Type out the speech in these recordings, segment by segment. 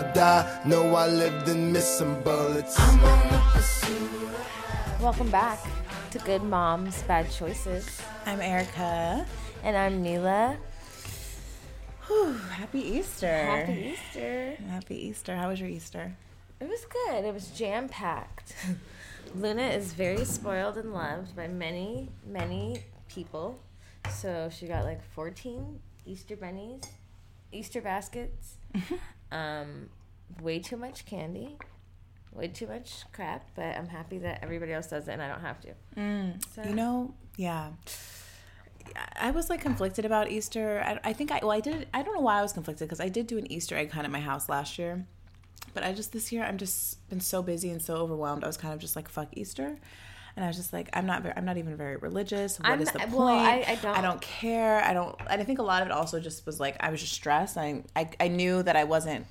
I die, know I lived in missing bullets. I'm on the pursuit. Welcome back to Good Moms Bad Choices. I'm Erica. And I'm Neela. Whew, happy Easter. Happy Easter. Happy Easter. How was your Easter? It was good. It was jam packed. Luna is very spoiled and loved by many, many people. So she got like 14 Easter bunnies, Easter baskets, um, way too much candy, way too much crap. But I'm happy that everybody else does it and I don't have to. So- You know, yeah. I was like conflicted about Easter. I, I think I well I did I don't know why I was conflicted because I did do an Easter egg hunt at my house last year, but I just this year I'm just been so busy and so overwhelmed. I was kind of just like fuck Easter, and I was just like I'm not very I'm not even very religious. What I'm is the point? well, I- I don't- I don't care. I don't. And I think a lot of it also just was like I was just stressed. I I, I knew that I wasn't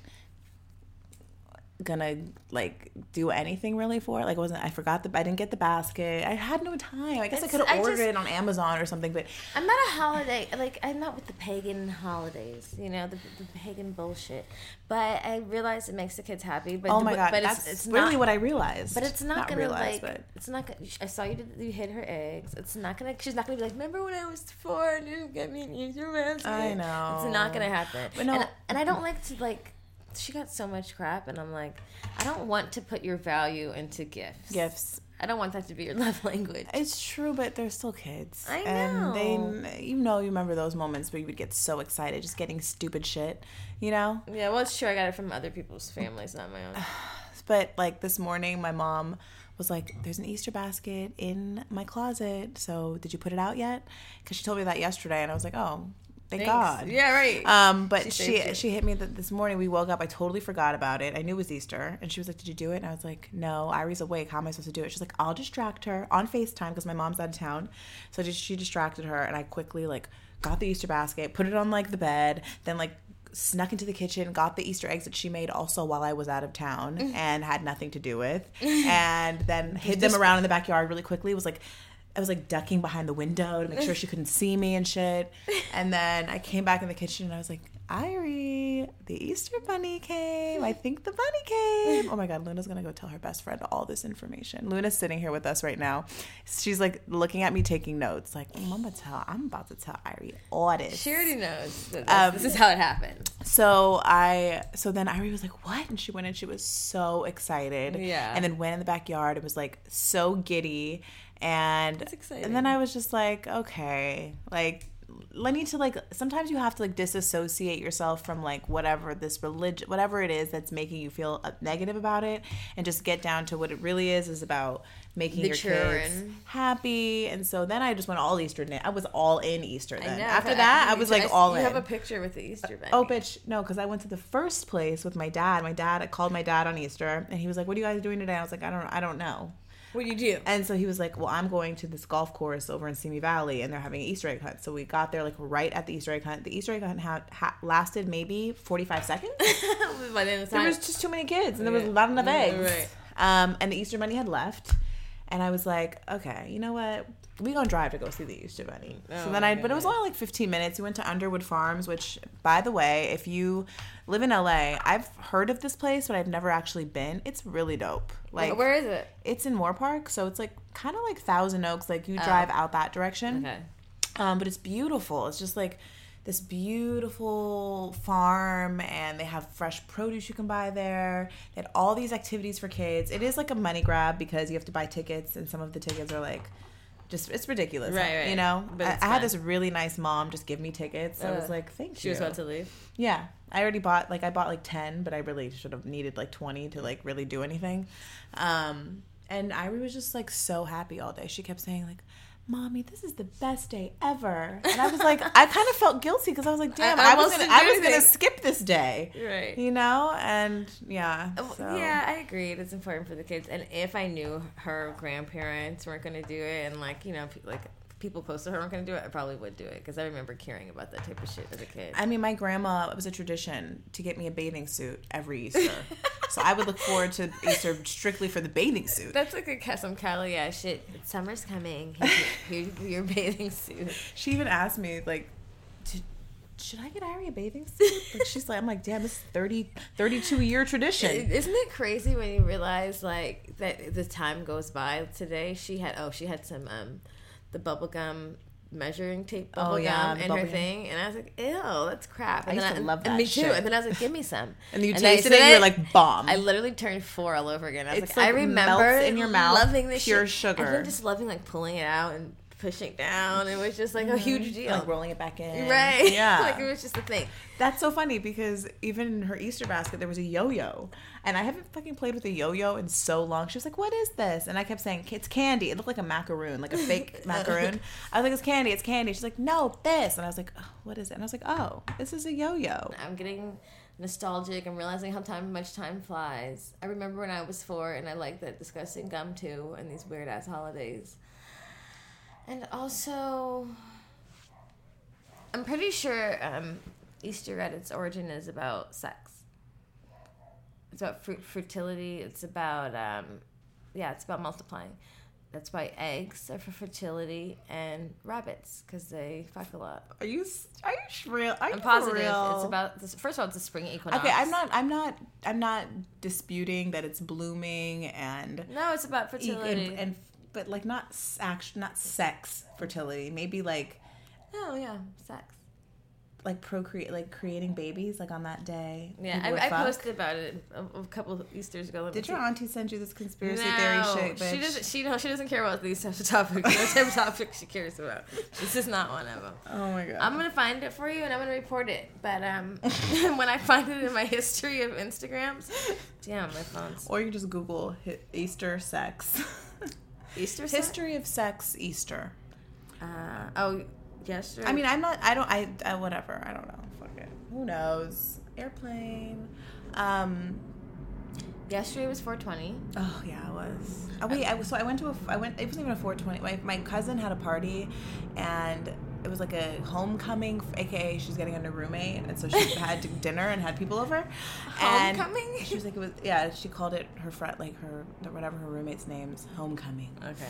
gonna like do anything really for it. Like I wasn't I forgot the I didn't get the basket. I had no time. I guess I could have ordered just- it on Amazon or something, but I'm not a holiday like I'm not with the pagan holidays, you know, the, the pagan bullshit. But I realize it makes the kids happy. But oh my god, but that's it's, it's really not, what I realized. But it's not, gonna realized, like. but It's not gonna. I saw you. Did, you hid her eggs. It's not gonna. She's not gonna be like. Remember when I was four and you didn't get me an Easter basket? I know. It's not gonna happen. But no- and, and I don't like to like. She got so much crap, and I'm like, I don't want to put your value into gifts. gifts. I don't want that to be your love language. It's true, but they're still kids. I And they, know. you know, you remember those moments where you would get so excited just getting stupid shit, you know? yeah, well, it's true. I got it from other people's families, not my own. But like this morning, my mom was like, "There's an Easter basket in my closet. So did you put it out yet?" Because she told me that yesterday, and I was like, "Oh, thank Thanks. God." Yeah, right. Um, but She she she, hit me th- this morning. We woke up. I totally forgot about it. I knew it was Easter, and she was like, "Did you do it?" And I was like, "No, Irie's awake. How am I supposed to do it?" She's like, "I'll distract her on Facetime because my mom's out of town." So just, she distracted her, and I quickly like got the Easter basket, put it on like the bed, then like snuck into the kitchen, got the Easter eggs that she made also while I was out of town and had nothing to do with, and then hid them around in the backyard really quickly. Was like. I was like ducking behind the window to make sure she couldn't see me and shit. And then I came back in the kitchen and I was like, Irie, the Easter bunny came. I think the bunny came. Oh my God, Luna's gonna go tell her best friend all this information. Luna's sitting here with us right now. She's like looking at me taking notes, like, I'm gonna tell, I'm about to tell Irie all this. she already knows that Um, this, this is how it happened. So I, so then Irie was like, "What?" And she went and She was so excited. Yeah. And then went in the backyard. and was like so giddy, and That's exciting. And then I was just like, okay, like. I need to like sometimes you have to like disassociate yourself from like whatever this religion whatever it is that's making you feel uh, negative about it and just get down to what it really is is about making The your kids happy and so then I just went all Easter I was all in Easter then know. after that I was like all in you in have a picture with the Easter bunny. Oh, bitch, no, because I went to the first place with my dad. My dad I called my dad on Easter, and he was like, "What are you guys doing today?" I was like, "I don't, I don't know." What do you do? And so he was like, "Well, I'm going to this golf course over in Simi Valley, and they're having an Easter egg hunt." So we got there like right at the Easter egg hunt. The Easter egg hunt had, ha- lasted maybe 45 seconds. By the end of the there was just too many kids, and there was not enough eggs. right. Um, and the Easter bunny had left, and I was like, "Okay, you know what?" We gonna drive to go see the Easter Bunny. Oh so then I, but it was only like 15 minutes. We went to Underwood Farms, which, by the way, if you live in LA, I've heard of this place, but I've never actually been. It's really dope. Like, where is it? it's in Moorpark, so it's like kind of like Thousand Oaks. Like you Oh. drive out that direction, Okay. um, but it's beautiful. It's just like this beautiful farm, and they have fresh produce you can buy there. They had all these activities for kids. It is like a money grab because you have to buy tickets, and some of the tickets are like. Just it's ridiculous, Right, right. You know, But I, I had this really nice mom just give me tickets. I was like, "Thank She you." She was about to leave. Yeah, I already bought like I bought like ten, but I really should have needed like twenty to like really do anything. Um, and Irie was just like so happy all day. She kept saying like, "Mommy, this is the best day ever." And I was like, I kind of felt guilty because I was like, "Damn, I I, was gonna, I was gonna skip this day." Right. You know, and yeah, so. Uh, Yeah, I agreed. It's important for the kids, and if I knew her grandparents weren't going to do it, and like you know, like people close to her weren't going to do it, I probably would do it because I remember caring about that type of shit as a kid. I mean, my grandma it was a tradition to get me a bathing suit every Easter, so I would look forward to Easter strictly for the bathing suit. That's like a some Cali ass shit. Summer's coming. Here's your, your bathing suit. She even asked me like, "Did- "Should I get Ari a bathing suit?" Like she's like, "I'm like, damn, this is 30, 32 year tradition." Isn't it crazy when you realize like that the time goes by? Today she had oh she had some um the bubblegum measuring tape Oh, bubblegum yeah, the in her bubblegum. thing, and I was like, ew, that's crap. And I used to I, love and that me too. And then I was like, give me some. And you I tasted it, and you're like, bomb. I literally turned four all over again. I was It's like, I remember melts in your mouth, loving this pure shit, sugar. and then just loving like pulling it out and pushing down. It was just like a huge mm-hmm. deal. like rolling it back in. Right? Yeah. like it was just a thing. That's so funny because even in her Easter basket there was a yo-yo, and I haven't fucking played with a yo-yo in so long. She was like, "What is this?" And I kept saying, "It's candy." It looked like a macaroon, like a fake macaroon. I was like, "It's candy. It's candy." She's like, "No, this." And I was like, oh, "What is it?" And I was like, "Oh, this is a yo-yo." I'm getting nostalgic. I'm realizing how time much time flies. I remember when I was four and I liked that disgusting gum too and these weird ass holidays. And also I'm pretty sure um, Easter at its origin is about sex. It's about fr- fertility. It's about um, yeah, it's about multiplying. That's why eggs are for fertility and rabbits because they fuck a lot. Are you are you real? Are I'm for positive real? it's about this. First of all, it's a spring equinox. Okay, I'm not. I'm not. I'm not disputing that it's blooming and No, it's about and, fertility. and but like not s- act, not sex fertility. Maybe like oh yeah, sex. like procreate, like creating babies, like on that day. Yeah, I, I posted about it a, a couple of Easter's ago. Did your auntie send you this conspiracy no, theory shit? Bitch? she doesn't. She no, she doesn't care about these types of topics. No type of topics she cares about. This is not one of them. Oh my god. I'm gonna find it for you and I'm gonna report it. But um, when I find it in my history of Instagrams, damn, my phone's or you can just Google Easter sex. Easter sex? History of sex Easter. Uh, oh, yesterday. I mean, I'm not. I don't. I, I whatever. I don't know. Fuck it. Who knows? Airplane. Um. yesterday was 420. Oh yeah, it was. Oh wait, I was so I went to a I went. It wasn't even a 420. My my cousin had a party, and it was like a homecoming, aka she's getting a new roommate, and so she had dinner and had people over. And Homecoming? She was like, it was yeah. She called it her friend, like her whatever her roommate's name's homecoming. Okay.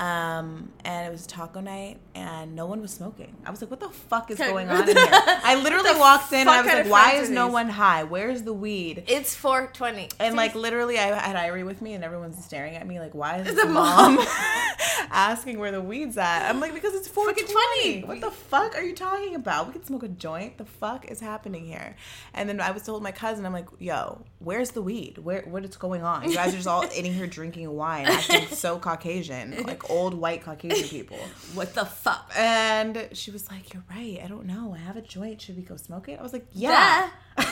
Um, and it was taco night, and no one was smoking. I was like, "What the fuck is going on in here?" I literally walked in, and I was like, "Why is no these?" one high? Where's the weed?" It's 420. And like literally, I had Irie with me, and everyone's staring at me like, "Why is It's the mom mom. asking where the weed's at?" I'm like, "Because it's 420. 420. What the fuck are you talking about? We can smoke a joint. The fuck is happening here?" And then I was told my cousin, "I'm like, yo, where's the weed? Where what is going on? You guys are just all in here drinking wine, acting so Caucasian, like old white Caucasian people." what the fuck? And she was like, "You're right. I don't know. I have a joint. Should we go smoke it?" I was like, "Yeah."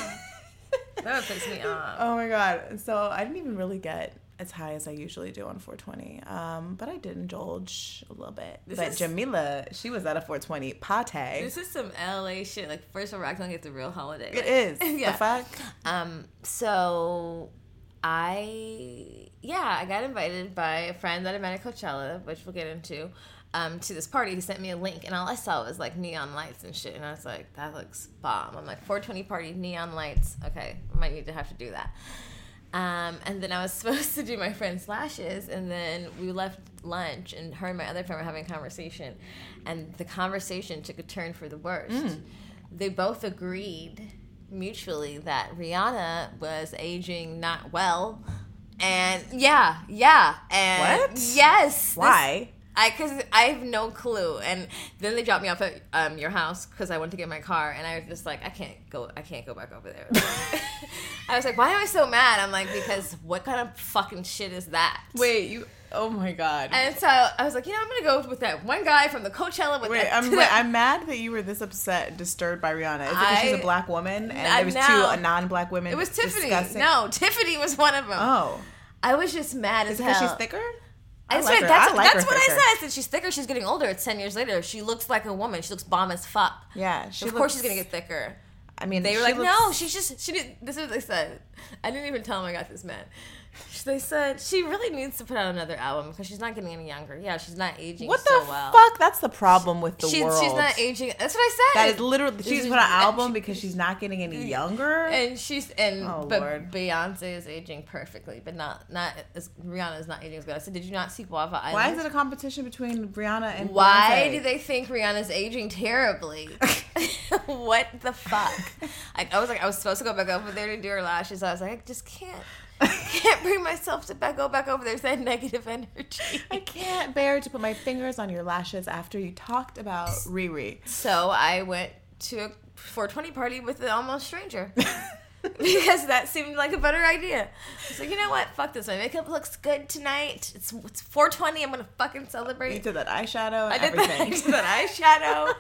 That would piss me off. Oh my god! So I didn't even really get as high as I usually do on 420, um, but I did indulge a little bit. This but is- Jamila, she was at a 420 pate. This is some LA shit. Like, first of all, it's a real holiday. it Like, is. yeah. The fuck? Um. So, I yeah, I got invited by a friend that I met at Coachella, which we'll get into. Um, to this party, he sent me a link, and all I saw was like neon lights and shit, and I was like, "That looks bomb." I'm like, "420 party, neon lights. Okay, I might need to have to do that." Um, and then I was supposed to do my friend's lashes, and then we left lunch, and her and my other friend were having a conversation, and the conversation took a turn for the worst. They both agreed mutually that Rihanna was aging not well, and yeah, yeah, and What? Yes, this- Why? I because I have no clue, and then they dropped me off at um, your house because I went to get my car, and I was just like, I can't go, I can't go back over there. I was like, why am I so mad? I'm like, because what kind of fucking shit is that? Wait, you. Oh my god. And so I was like, you know, I'm gonna go with that one guy from the Coachella with Wait, that. I'm, wait, I'm mad that you were this upset and disturbed by Rihanna. Is it because she's a black woman and I there was two know. uh, non-black women? it was Tiffany. discussing- No, Tiffany was one of them. Oh, I was just mad as is it because she's thicker? I That's, like right, her. that's, I like that's what thicker. I said. I said she's thicker. She's getting older. It's ten years later. She looks like a woman. She looks bomb as fuck. Yeah, of course she's gonna get thicker. I mean, They were like, looks- no, she's just she did. This is what they said. I didn't even tell them I got this man. They said she really needs to put out another album because she's not getting any younger. Yeah, she's not aging What so the well. fuck? That's the problem with the She's, world. she's not aging. That's what I said. That is literally. She's put an album she- because she's not getting any mm. younger. and she's and Oh, but Lord. Beyonce is aging perfectly, but not not as Rihanna is not aging as good. I said, did you not see Guava Island? Why is it a competition between Rihanna and Why Beyonce? do they think Rihanna's aging terribly? what the fuck? I, I was like, I was supposed to go back over there to do her lashes. I was like, I just can't, can't bring myself to back, go back over there. That negative energy. I can't bear to put my fingers on your lashes after you talked about Riri. So I went to a 420 party with an almost stranger. because that seemed like a better idea. So you know what? Fuck this. My makeup looks good tonight. It's it's 420. I'm gonna fucking You celebrate. did that eyeshadow and I did everything. that, I did that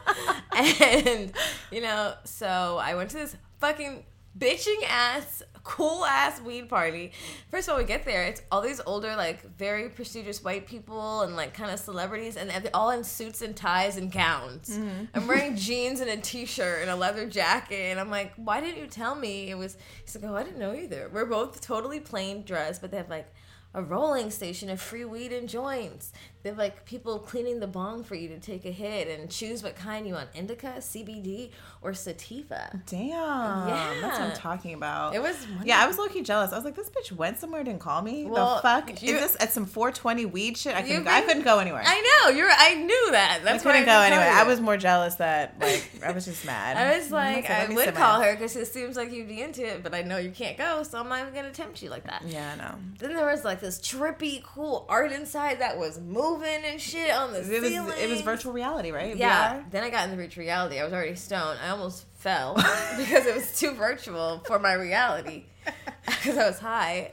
eyeshadow, and you know, so I went to this fucking bitching ass, cool ass weed party. First of all, we get there, it's all these older, like very prestigious white people and like kind of celebrities, and they're all in suits and ties and gowns. Mm-hmm. I'm wearing jeans and a t-shirt and a leather jacket, and I'm like, why didn't you tell me? It was. He's like, oh, I didn't know either. We're both totally plain dressed, but they have like a rolling station of free weed and joints. They have like people cleaning the bong for you to take a hit and choose what kind you want indica, CBD, or sativa. Damn. Yeah. That's what I'm talking about. It was Yeah, I was low key jealous. I was like, this bitch went somewhere, and didn't call me. Well, the fuck you- is this at some 420 weed shit? I couldn't. Go, I couldn't go anywhere. I, I know you're. I knew that. That's why couldn't go didn't anywhere. I was more jealous that like I was just mad. I was like, I me would sit my call her because it seems like you'd be into it, but I know you can't go, so I'm not even gonna tempt you like that. Yeah, I know. Then there was like this trippy, cool art inside that was moving and shit on the It was it was virtual reality, right? Yeah. VR? Then I got in the virtual reality. I was already stoned. I almost fell because it was too virtual for my reality because I was high.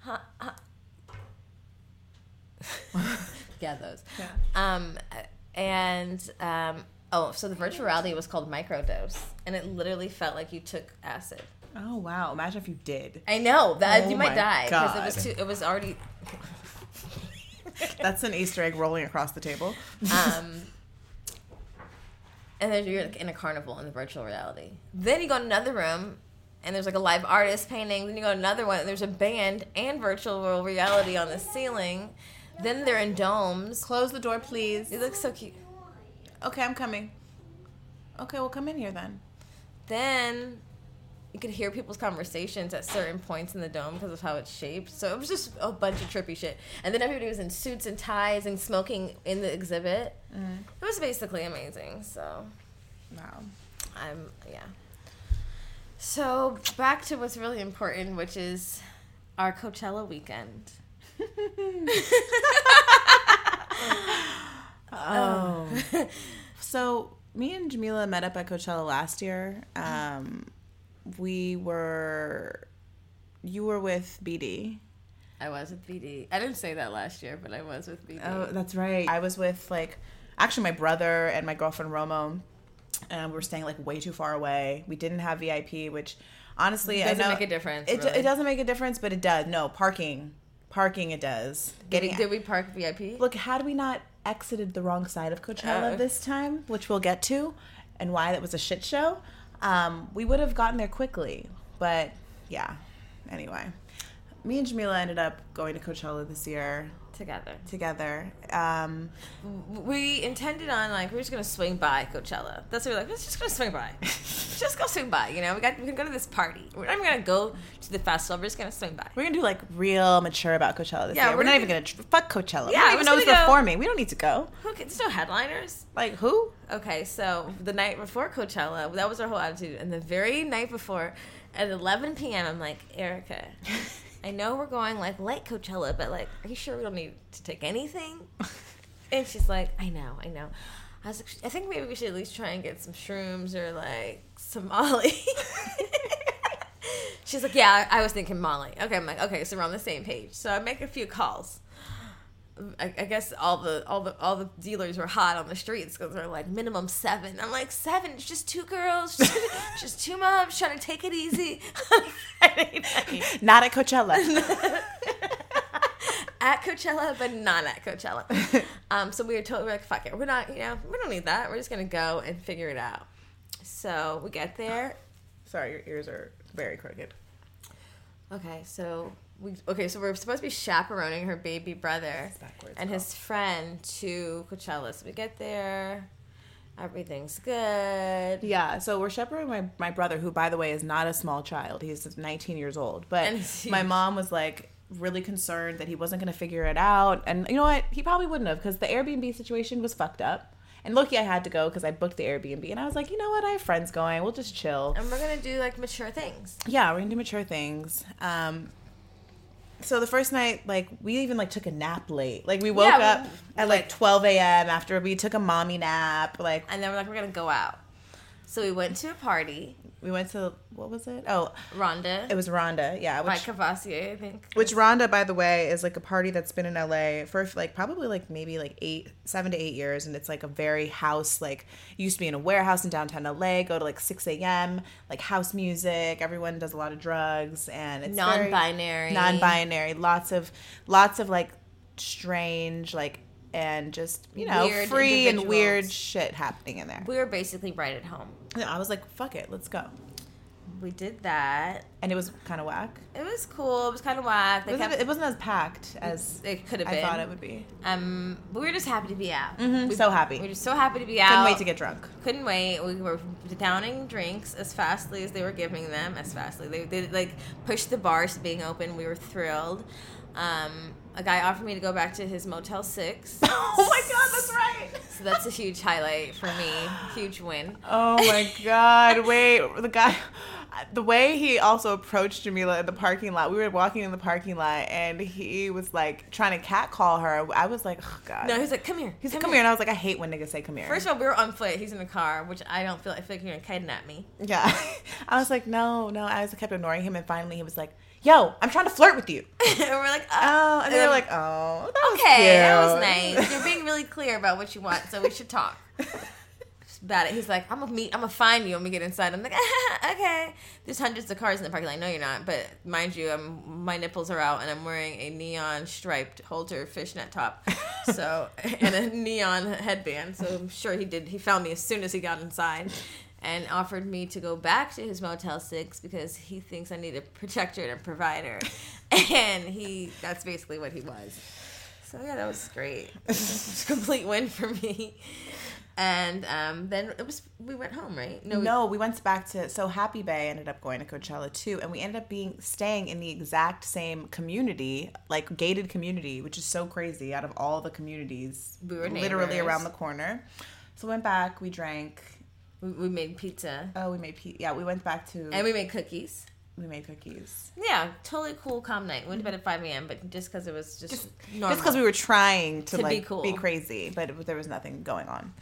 Huh, huh. yeah, those. Yeah. Um, and um, oh, so the virtual reality was called microdose, and it literally felt like you took acid. Oh wow! Imagine if you did. I know that Oh you might die because it was too. It was already. That's an Easter egg rolling across the table. Um, and then you're like in a carnival in the virtual reality. Then you go to another room, and there's like a live artist painting. Then you go to another one, and there's a band and virtual reality on the ceiling. Then they're in domes. Close the door, please. It looks so cute. Okay, I'm coming. Okay, well, come in here then. Then you could hear people's conversations at certain points in the dome because of how it's shaped. So it was just a bunch of trippy shit. And then everybody was in suits and ties and smoking in the exhibit. It was basically amazing. So Wow. I'm yeah. So back to what's really important, which is our Coachella weekend. Oh. so me and Jamila met up at Coachella last year. Um, we were, you were with BD. I was with BD. I didn't say that last year, but I was with BD. Oh, that's right. I was with like, actually my brother and my girlfriend Romo, and we were staying like way too far away. We didn't have VIP, which honestly Doesn't I know make a difference, It, really. it doesn't make a difference, but it does. No parking, parking it does. did, we, Getting did we park VIP? Look, had we not exited the wrong side of Coachella Oh. this time, which we'll get to, and why that was a shit show, um, we would have gotten there quickly. But yeah, anyway, me and Jamila ended up going to Coachella this year Together. together. Um, We intended on like we're just gonna swing by Coachella. That's what we're like. We're just gonna swing by. just go swing by. You know, we got we can go to this party. We're not even gonna go to the festival. We're just gonna swing by. we're gonna do like real mature about Coachella this Yeah, year. we're We're, not gonna- even gonna fuck Coachella. Yeah, we don't even know who's go- performing. We don't need to go. Who there's no headliners. Like who? Okay, so the night before Coachella, that was our whole attitude. And the very night before, at 11 p.m., I'm like, Erica, I know we're going like late Coachella, but like, are you sure we don't need to take anything? And she's like, I know, I know. I was like, I think maybe we should at least try and get some shrooms or like some Molly. she's like, yeah, I I was thinking Molly. Okay, I'm like, okay, so we're on the same page. So I make a few calls. I, I guess all the all the all the dealers were hot on the streets because they're like minimum seven. I'm like seven. It's just two girls, just, just two moms trying to take it easy. on Friday night. Not at Coachella. at Coachella, but not at Coachella. um, so we were totally like, fuck it, we're not, you know, we don't need that. We're just gonna go and figure it out. So we get there. Sorry, your ears are very crooked. Okay, so we okay, so we're supposed to be chaperoning her baby brother and girl. his friend to Coachella. So we get there, everything's good. Yeah, so we're chaperoning my, my brother, who, by the way, is not a small child. He's 19 years old. But my mom was like really concerned that he wasn't going to figure it out. And you know what? He probably wouldn't have because the Airbnb situation was fucked up. And lucky I had to go because I booked the Airbnb. And I was like, you know what? I have friends going. We'll just chill. And we're gonna do like mature things. Yeah, we're going to do mature things. Um, so the first night, like we even like took a nap late. Like we woke Yeah, up at like 12 a.m. after we took a mommy nap. Like And then we're like, we're gonna go out. So we went to a party. we went to what was it? Oh, Rhonda. it was Rhonda. Yeah, which Mike Cavassier, I think. Which Rhonda, by the way, is like a party that's been in LA for like probably like maybe like eight, seven to eight years, and it's like a very house like used to be in a warehouse in downtown LA. Go to like six a.m. like house music. Everyone does a lot of drugs, and it's Non-binary. non-binary. Lots of lots of like strange like and just you know Weird free and weird shit happening in there. We were basically right at home. Yeah, I was like, fuck it, let's go. We did that. And it was kind of whack. It was cool. It was kind of whack. It wasn't, kept, it wasn't as packed as it could have been. I thought it would be. Um, but we were just happy to be out. Mhm, We- so happy. We were just so happy to be out. Couldn't wait to get drunk. Couldn't wait. We were downing drinks as fastly as they were giving them. As fastly they they like pushed the bars to being open. We were thrilled. Um, a guy offered me to go back to his Motel Six. oh my god, that's right. So that's a huge highlight for me. Huge win. Oh my god, wait, the guy the way he also approached Jamila in the parking lot. We were walking in the parking lot and he was like trying to catcall her. I was like, oh god. No, he's like, come here. He's like, come here. And I was like, I hate when niggas say come here. First of all, we were on foot. He's in the car, which I don't feel. I feel like you're gonna kidnap me. yeah. I was like, no, no. I just kept ignoring him and finally he was like, yo, I'm trying to flirt with you. and we're like, Oh, oh, and they're um, like, oh, that was okay, that was nice. You're being really clear about what you want, so we should talk. About it, he's like, I'm gonna meet, I'm gonna find you when we get inside. I'm like, okay. There's hundreds of cars in the parking lot. No, you're not. But mind you, I'm, my nipples are out, and I'm wearing a neon striped halter fishnet top, so and a neon headband. So I'm sure he did. He found me as soon as he got inside. And offered me to go back to his Motel Six because he thinks I need a protector and a provider, and he—that's basically what he was. So yeah, that was great. It was a complete win for me. And um, then it was we went home, right? we- No, we went back to so Happy Bay ended up going to Coachella too, and we ended up being staying in the exact same community, like gated community, which is so crazy. Out of all the communities, We were literally neighbors. around the corner. So we went back, we drank. We, we made pizza Oh, we made pizza. yeah, we went back to and we made cookies. we made cookies. Yeah, totally cool, calm night. Went to bed at five a.m. But just because it was just, Just normal. Just because we were trying to, To be like cool. be crazy, but it, there was nothing going on.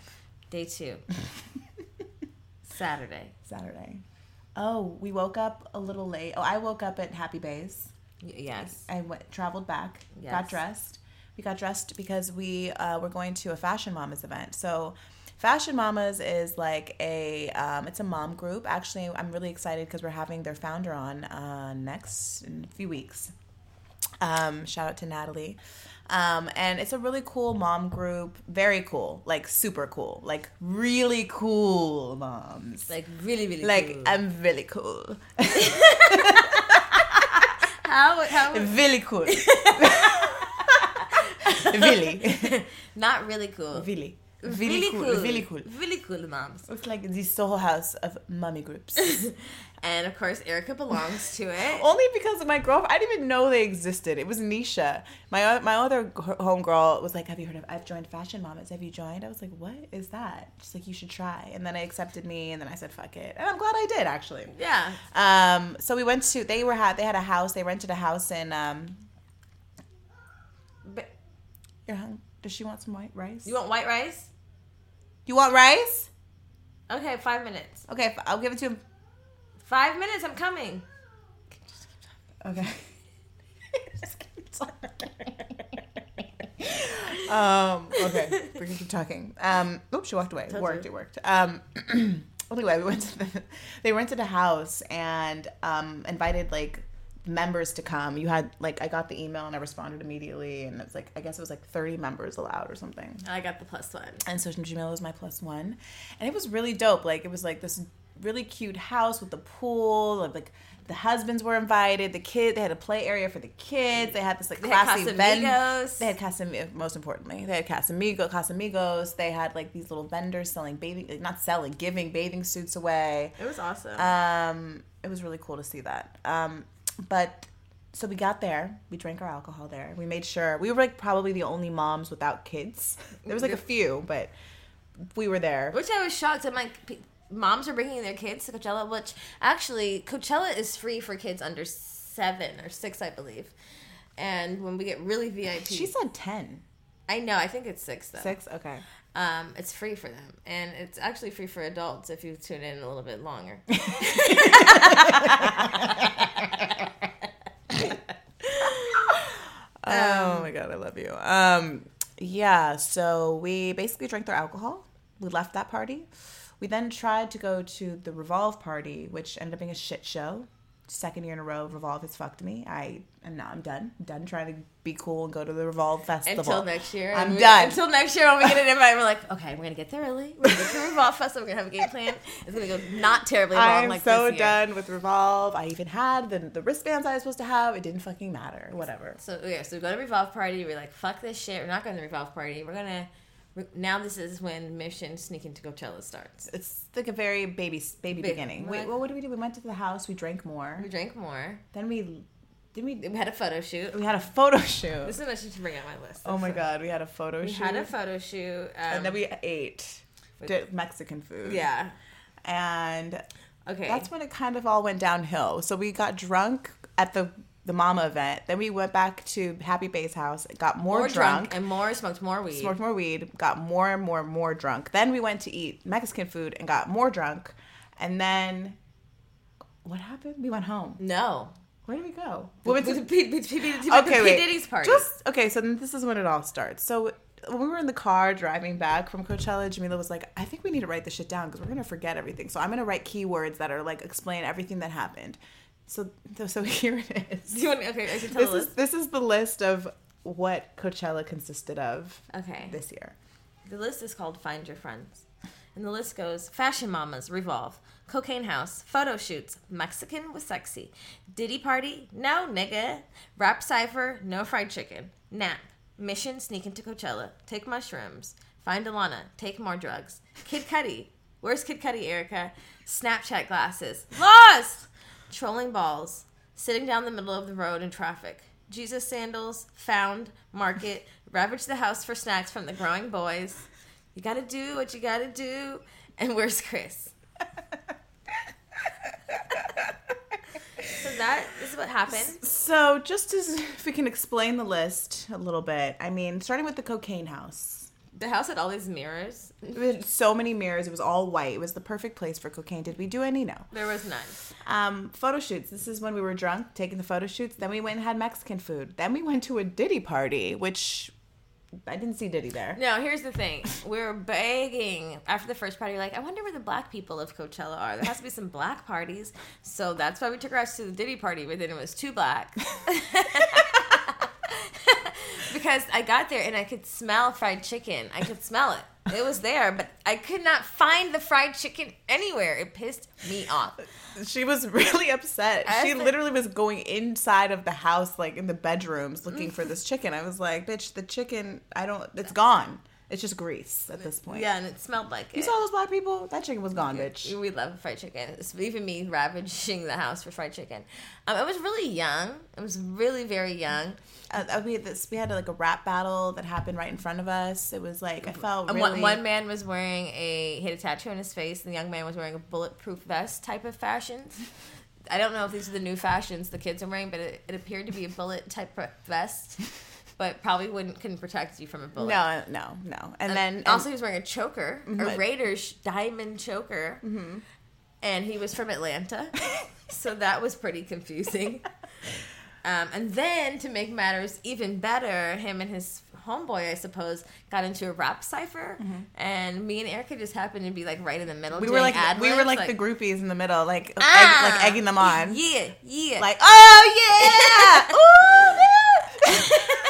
Day two, Saturday. Saturday. Oh, we woke up a little late. Oh, I woke up at Happy Bays. Y- Yes. I went traveled back, Yes. got dressed. We got dressed because we uh, were going to a Fashion Mamas event. So, Fashion Mamas is like a um, it's a mom group. Actually, I'm really excited because we're having their founder on uh, next in a few weeks. Um, shout out to Natalie. Um, and it's a really cool mom group. Very cool, like super cool, like really cool moms. Like really, really cool. Like cool. I'm really cool, how how really cool, really. not really cool. Really. Really, Really cool. cool. Really cool. Really cool moms. It's like the Soho House of mummy groups. And of course, Erica belongs to it. Only because of my girlfriend. I didn't even know they existed. It was Nisha. My my other homegirl was like, "Have you heard of? I've joined Fashion Mamas. Have you joined?" I was like, "What is that?" She's like, "You should try." And then I accepted me, and then I said, "Fuck it," and I'm glad I did actually. Yeah. Um, so we went to. They were had. They had a house. They rented a house in. Um, But you're hung- Does she want some white rice? you want white rice? You want rice? Okay, five minutes. Okay, I'll give it to him. Five minutes. I'm coming. Okay. Just keep talking. um, okay, we can keep talking. Um, oops, she walked away. Told worked, you. it worked. Um, anyway, we went to the, they rented a house and um, invited like members to come. You had like I got the email and I responded immediately, and it was like I guess it was like thirty members allowed or something. I got the plus one. And so Jamila was my plus one, and it was really dope. Like it was like this really cute house with the pool, like the husbands were invited. The kid, they had a play area for the kids. They had this like They had classy vend- Casamigos. They had Casam. Most importantly, they had Casamigo, Casamigos. They had like these little vendors selling bathing, like, not selling, giving bathing suits away. It was awesome. Um, it was really cool to see that. Um, but so we got there. We drank our alcohol there. We made sure we were like probably the only moms without kids. There was like a few, but we were there. Which I was shocked. I'm like, moms are bringing their kids to Coachella, which actually Coachella is free for kids under seven or six, I believe. And when we get really VIP, She said ten. I know, I think it's six though. Six. Okay. Um, it's free for them, and it's actually free for adults if you tune in a little bit longer. oh my god, I love you. Um, yeah. So we basically drank their alcohol. We left that party. We then tried to go to the Revolve party, which ended up being a shit show. Second year in a row, Revolve has fucked me. I am now I'm done. done trying to be cool and go to the Revolve festival. Until next year, I'm we- done. Until next year, when we get an invite, we're like, okay, we're gonna get there early. We're gonna get to Revolve Festival. We're gonna have a game plan. It's gonna go not terribly wrong. I'm like so this year. done with Revolve. I even had the the wristbands I was supposed to have. It didn't fucking matter. Whatever. So yeah, so we go to Revolve Party. We're like, fuck this shit. We're not going to Revolve Party. We're gonna. We- Now this is when Mission sneaking to Coachella starts. It's like a very baby baby Big- beginning. Wait, well, what did we do? We went to the house. We drank more. We drank more. Then we did we We had a photo shoot. we had a photo shoot. This is what I should bring on my list. Oh my god, we had a photo We shoot. had a photo shoot. Um, and then we ate did Mexican food. Yeah. And Okay. that's when it kind of all went downhill. So we got drunk at the the mama event. Then we went back to Happy Bay's house, got more, more drunk, drunk and more smoked more weed. smoked more weed, got more and more and more drunk. Then we went to eat Mexican food and got more drunk. And then what happened? We went home. No. Where did we go? We went to- to P, P, P, P, P, okay, P. Diddy's party. Just okay. So this is when it all starts. So when we were in the car driving back from Coachella, Jamila was like, "I think we need to write this shit down because we're gonna forget everything." So I'm gonna write keywords that are like explain everything that happened. So so here it is. Do you want, okay, I can tell This is this is the list of what Coachella consisted of Okay. this year. The list is called Find Your Friends. And the list goes Fashion Mamas, Revolve, Cocaine House, Photo Shoots, Mexican with Sexy, Diddy Party, No Nigga, Rap Cypher, No Fried Chicken, Nap, Mission, Sneak into Coachella, Take Mushrooms, Find Alana, Take More Drugs, Kid Cudi, Where's Kid Cudi, Erica? Snapchat Glasses, Lost, Trolling Balls, Sitting Down the Middle of the Road in Traffic, Jesus Sandals, Found, Market, Ravage the House for Snacks from the Growing Boys, You Gotta Do What You Gotta Do, and Where's Chris? so that is what happened. So just as if we can explain the list a little bit, I mean, starting with the cocaine house. The house had all these mirrors. Were so many mirrors. It was all white. It was the perfect place for cocaine. Did we do any? No. There was none. Um, photo shoots. This is when we were drunk, taking the photo shoots. Then we went and had Mexican food. Then we went to a Diddy party, which I didn't see Diddy there. No, here's the thing. We were begging after the first party. Like, I wonder where the black people of Coachella are. There has to be some black parties. So that's why we took our ass to the Diddy party, but then it was too black. because I got there and I could smell fried chicken. I could smell it. It was there, but I could not find the fried chicken anywhere. It pissed me off. She was really upset. I She like- literally was going inside of the house, like in the bedrooms, looking for mm. this chicken. I was like, "Bitch, the chicken, I don't. It's gone. It's just grease at this point." Yeah, and it smelled like it. You it. saw those black people? That chicken was gone, bitch. We love fried chicken. It's even me ravaging the house for fried chicken. Um, I was really young. I was really very young. Uh, uh, we had this. We had like a rap battle that happened right in front of us. It was like I felt really. one, one man was wearing a he had a tattoo on his face, and the young man was wearing a bulletproof vest type of fashions. I don't know if these are the new fashions the kids are wearing, but it, it appeared to be a bullet type vest, but probably wouldn't couldn't protect you from a bullet. no, no, no. And, And then also he was wearing a choker, a Mhm. Raiders diamond choker, Mm-hmm. and he was from Atlanta, so that was pretty confusing. Um, and then to make matters even better, him and his homeboy, I suppose, got into a rap cipher, and me and Erica just happened to be like right in the middle. Mm-hmm. We were like we were ad-libs, like, the groupies in the middle, like Ah! egg, like egging them on. Yeah, yeah. Like, oh yeah, Ooh, yeah.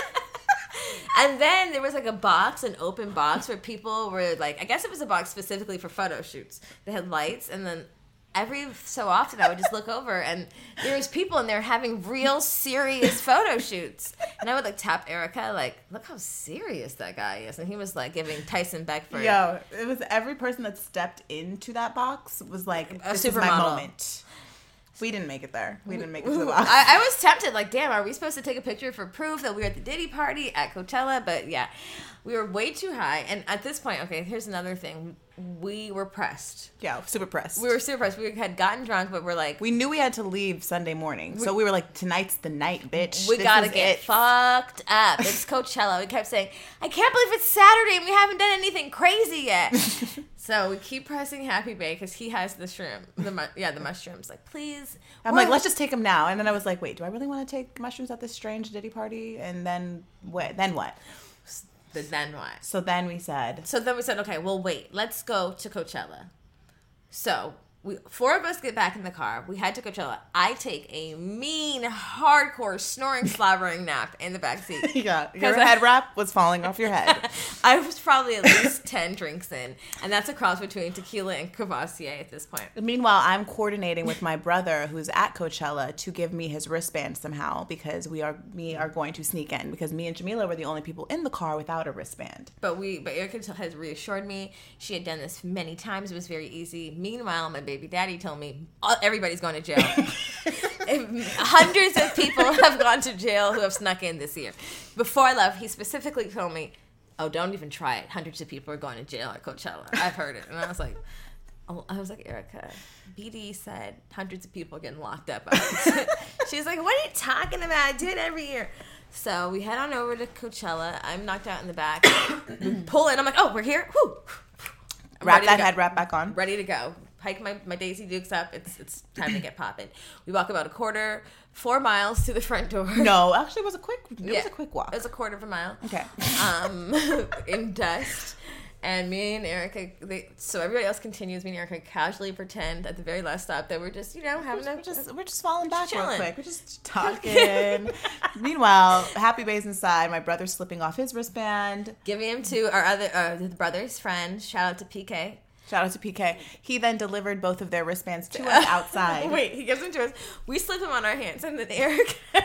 And then there was like a box, an open box where people were like, I guess it was a box specifically for photo shoots. They had lights, and then every so often I would just look over, and there was people in there having real serious photo shoots. And I would like tap Erica, like, look how serious that guy is, and he was like giving Tyson back Beckford. Yo, it was every person that stepped into that box was like, A "This is my moment." We didn't make it there. We didn't make it to the box. I, I was tempted, like, damn, are we supposed to take a picture for proof that we were at the Diddy party at Coachella? But yeah, we were way too high. And at this point, okay, here's another thing: we were pressed. yeah, super pressed. We were super pressed. We had gotten drunk, but we're like, We knew we had to leave Sunday morning, so we were like, "Tonight's the night, bitch. we This gotta get it." fucked up. It's Coachella. We kept saying, I can't believe it's Saturday and we haven't done anything crazy yet. so we keep pressing Happy Bay because he has the shrimp, the mu- yeah, the mushrooms. Like, please. I'm We're- like, let's just take them now. And then I was like, wait, do I really want to take mushrooms at this strange Diddy party? And then what? Then what? But then what? So then we said, So then we said, okay, well, wait, let's go to Coachella. So we four of us get back in the car. We head to Coachella. I take a mean, hardcore, snoring, slobbering nap in the back seat. yeah, your head wrap was falling off your head. I was probably at least 10 drinks in. And that's a cross between tequila and Courvoisier at this point. Meanwhile, I'm coordinating with my brother who's at Coachella to give me his wristband somehow because we are me are going to sneak in because me and Jamila were the only people in the car without a wristband. But we, but Erica has reassured me she had done this many times. It was very easy. Meanwhile, my baby daddy told me "Uh, everybody's going to jail. Hundreds of people have gone to jail who have snuck in this year. Before I left, he specifically told me, "Oh, don't even try it. Hundreds of people are going to jail at Coachella. I've heard it." And I was like. Oh, I was like, Erica, BD said hundreds of people are getting locked up. She's like, what are you talking about? I do it every year. So we head on over to Coachella. I'm knocked out in the back. Pull in. I'm like, oh, we're here. Whew. Wrap that go. head wrap back on. Ready to go. Hike my, my Daisy Dukes up. It's it's time to get popping. We walk about a quarter, four miles to the front door. No, actually, it was a quick. It Yeah. was a quick walk. It was a quarter of a mile. okay. Um, in dust. And me and Erica, they, so everybody else continues. Me and Erica casually pretend at the very last stop that we're just, you know, having a We're just we're just falling back real quick. We're just talking. Meanwhile, Happy Bay's inside. My brother's slipping off his wristband. giving him to our other uh, the brother's friend. Shout out to PK. Shout out to PK. He then delivered both of their wristbands to us outside. Wait, he gives them to us. We slip them on our hands, and then Erica,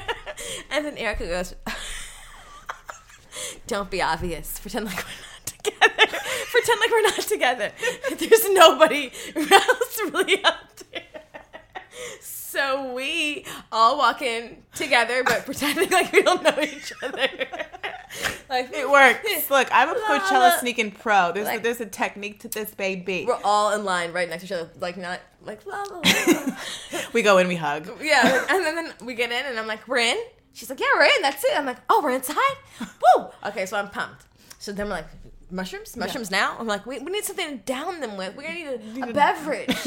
and then Erica goes, "Don't be obvious. Pretend like we're not together. Pretend like we're not together. There's nobody else really out there." So we all walk in together, but pretending like we don't know each other. like It works. Look, I'm a La, la. Coachella sneaking pro. There's Like- a, there's a technique to this, baby. We're all in line right next to each other, like not like la la la. We go in, we hug. Yeah, and then, then we get in, and I'm like, "We're in." She's like, "Yeah, we're in. That's it." I'm like, "Oh, we're inside." Woo! Okay, so I'm pumped. So then we're like, "Mushrooms, mushrooms now." I'm like, "We, we need something to down them with. We need a, a beverage."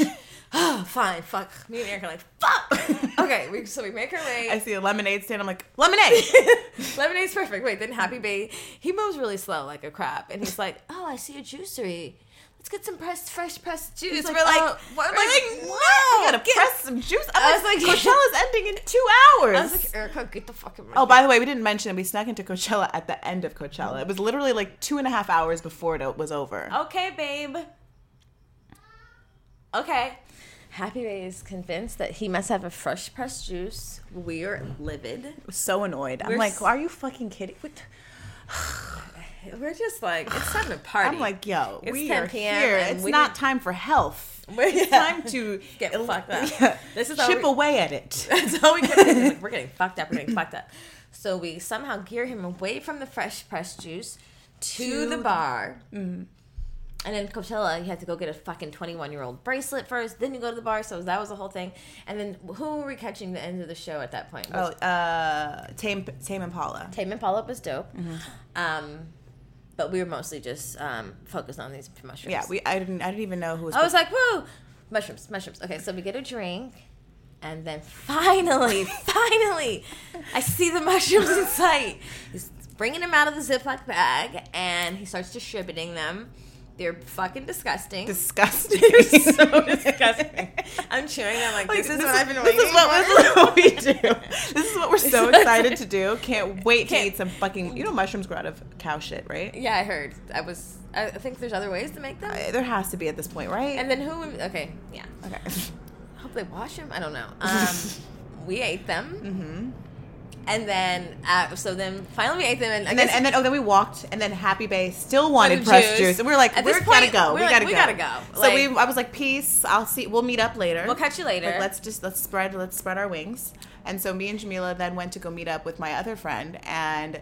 Oh, fine. Fuck. Me and Eric are like, "Fuck." Okay, we, so we make our way. I see a lemonade stand. I'm like, lemonade. Lemonade's perfect. Wait, then Happy Bay, he moves really slow like a crab, and he's like, "Oh, I see a juicery. Let's get some pressed, fresh pressed juice." He's like, we're like, uh, what? we're like, like, no, I gotta get- press some juice. I I'm was like, like- Coachella's ending in two hours. I was like, Erica, get the fucking. Oh, by the way, we didn't mention we snuck into Coachella at the end of Coachella. It was literally like two and a half hours before it was over. Okay, babe. Okay. Happy Ray is convinced that he must have a fresh pressed juice. We are livid. I was so annoyed. I'm like, s- are you fucking kidding? What? We're just like, it's time to party. I'm like, yo, It's we 10 are p.m. here. and It's we not need- time for health. It's yeah. time to Get fucked up. Yeah. This is how chip we- away at it. That's all we can do. Like, we're getting fucked up. We're getting fucked up. So we somehow gear him away from the fresh pressed juice to, To the the- bar. Mm-hmm. And then Coachella, you had to go get a fucking 21 year old bracelet first, then you go to the bar. So that was the whole thing. And then who were we catching the end of the show at that point? Oh, uh, Tame Tame Impala. Tame Impala was dope. Um, but we were mostly just um, focused on these mushrooms. Yeah, we. I didn't. I didn't even know who was. I was like, woo! Mushrooms, mushrooms. Okay, so we get a drink. And then finally, finally, I see the mushrooms in sight. He's bringing them out of the Ziploc bag, and he starts distributing them. They're fucking disgusting. Disgusting. They're so disgusting. I'm chewing. I'm like, this is what I've been this waiting is what, for. This is what we do. This is what we're so excited to do. Can't wait to Can't- eat some fucking. You know, mushrooms grow out of cow shit, right? Yeah, I heard. I was. I think there's other ways to make them. Uh, There has to be at this point, right? And then who? Okay, yeah. okay. I hope they wash them. I don't know. Um, we ate them, hmm and then uh, so then finally we ate them, and, And then and then oh, then we walked, and then Happy Bay still wanted pressed juice. juice. and we were like, At we this gotta point, go. we're We like, gotta we go. gotta go. So Like- we, I was like, peace. I'll see. We'll meet up later. we'll catch you later. Like, let's just let's spread let's spread our wings. And so me and Jamila then went to go meet up with my other friend, and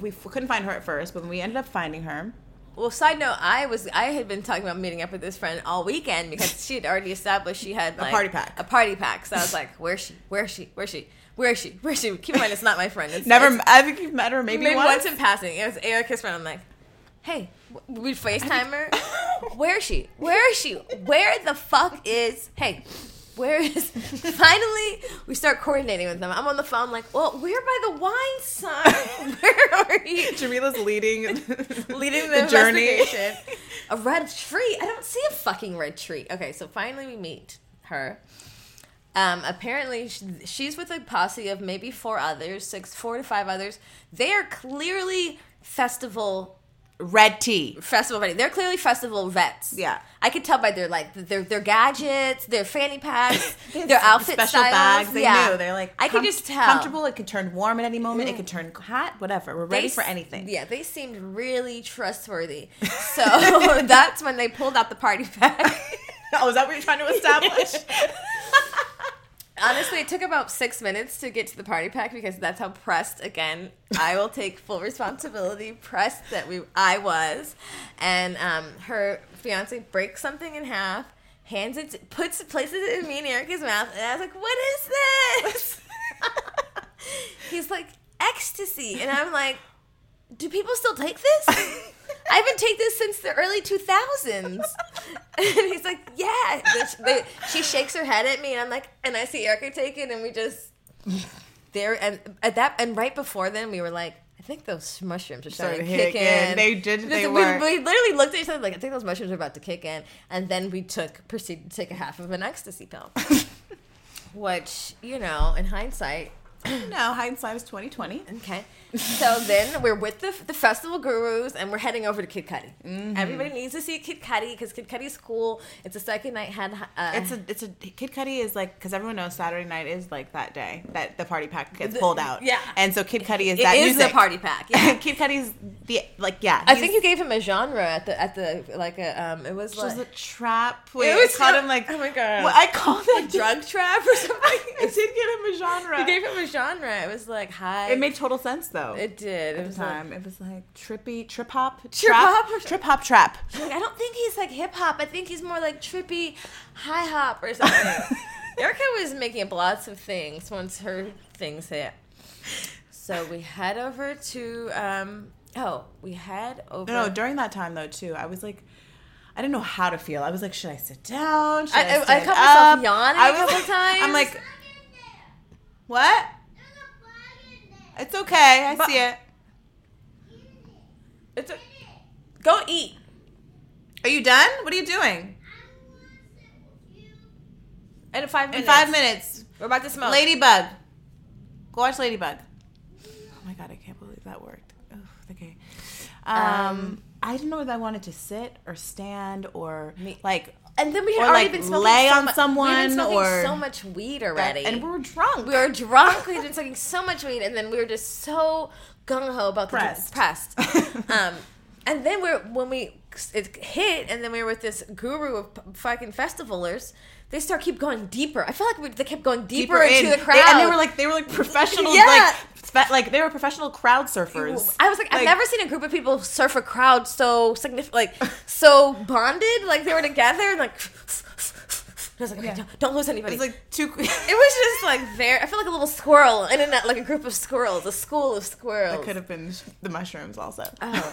we f- couldn't find her at first, but we ended up finding her. Well, side note, I was I had been talking about meeting up with this friend all weekend because she had already established she had like, party pack. A party pack. So I was like, where's she? Where's she? Where's she? Where is she? Where is she? Keep in mind, it's not my friend. It's, Never, it's- I think you've met her maybe, maybe once. once in passing. It was Erica's friend. I'm like, hey, we'd FaceTime her. Where is she? Where is she? Where the fuck is? Hey, where is? Finally, we start coordinating with them. I'm on the phone, like, well, we're by the wine sign. Where are you? Jamila's leading, leading the, journey. A red tree. I don't see a fucking red tree. Okay, so finally we meet her. Um, apparently sh- she's with a posse of maybe four others, six, four to five others. They are clearly festival Red tea. festival ready. They're clearly festival vets. Yeah. I could tell by their like their their gadgets, their fanny packs, their outfit special styles. bags. They yeah. knew. They're like, I could just tell comfortable. It could turn warm at any moment. It could turn hot. Whatever. We're ready They for anything. Yeah, they seemed really trustworthy. So that's when they pulled out the party pack. oh, is that what you're trying to establish? Honestly, it took about six minutes to get to the party pack because that's how pressed. Again, I will take full responsibility. Pressed that we, I was, and um, her fiance breaks something in half, hands it, puts, places it in me and Erica's mouth, and I was like, "What is this?" He's like, "Ecstasy," and I'm like, "Do people still take this?" I haven't taken this since the early 2000s. And he's like, yeah. She, they- she shakes her head at me, and I'm like, and I see Erica take it, and we just there. And at that, and right before then, we were like, I think those mushrooms are starting to kick kicking. in. They did- they we, were. we literally looked at each other like, I think those mushrooms are about to kick in, and then we took proceeded to take a half of an ecstasy pill, which you know, in hindsight, no, hindsight is twenty twenty. Okay. So then we're with the, the festival gurus and we're heading over to Kid Cudi. Mm-hmm. Everybody needs to see Kid Cudi because Kid Cudi's cool. It's a second night had. Uh, It's a it's a Kid Cudi is like because everyone knows Saturday night is like that day that the party pack gets pulled out. yeah. and so Kid Cudi is It that is music. the party pack. Yeah. Kid Cudi's the like yeah. I think you gave him a genre at the at the like a um it was It was like a trap. Wait, It I was called so- him like oh my God. What I called a it drug trap or something. I did get him a genre. You gave him a genre. It was like high. it made total sense though. It did. It at was the like- it was like trippy, trip hop, Trip hop trip hop, trap. Like, I don't think he's like hip hop. I think he's more like trippy, high hop or something. Erica was making up lots of things once her things hit. So we head over to um oh we head over. No, no, during that time though too, I was like, I didn't know how to feel. I was like, should I sit down? Should I- I, I- I caught myself up? yawning I a was times. I'm like, what? It's okay. I But- see it. it's a, go eat. Are you done? What are you doing? In five minutes. In five minutes, We're about to smoke. Ladybug. Go watch Ladybug. Oh my god, I can't believe that worked. Oh, okay. Um, Um, I didn't know whether I wanted to sit or stand or Me- like And then we had Or, already like, been smoking lay so on mu- someone or- so much weed already. and we were drunk. we were drunk. We had been smoking so much weed, and then we were just so gung ho about Pressed. the pressed. um, and then we're when we it hit, and then we were with this guru of fucking festivalers. They start keep going deeper. I feel like we, they kept going deeper, into in. the They- crowd, and they were like they were like professionals, Yeah. like spe- like they were professional crowd surfers. I was like, I've never seen a group of people surf a crowd so significant, like so bonded, like they were together, and like. I was like, okay, Yeah. don't, don't lose anybody. It was like too. It was just like there. I feel like a little squirrel in and out, like a group of squirrels, a school of squirrels. That could have been the mushrooms also. Oh,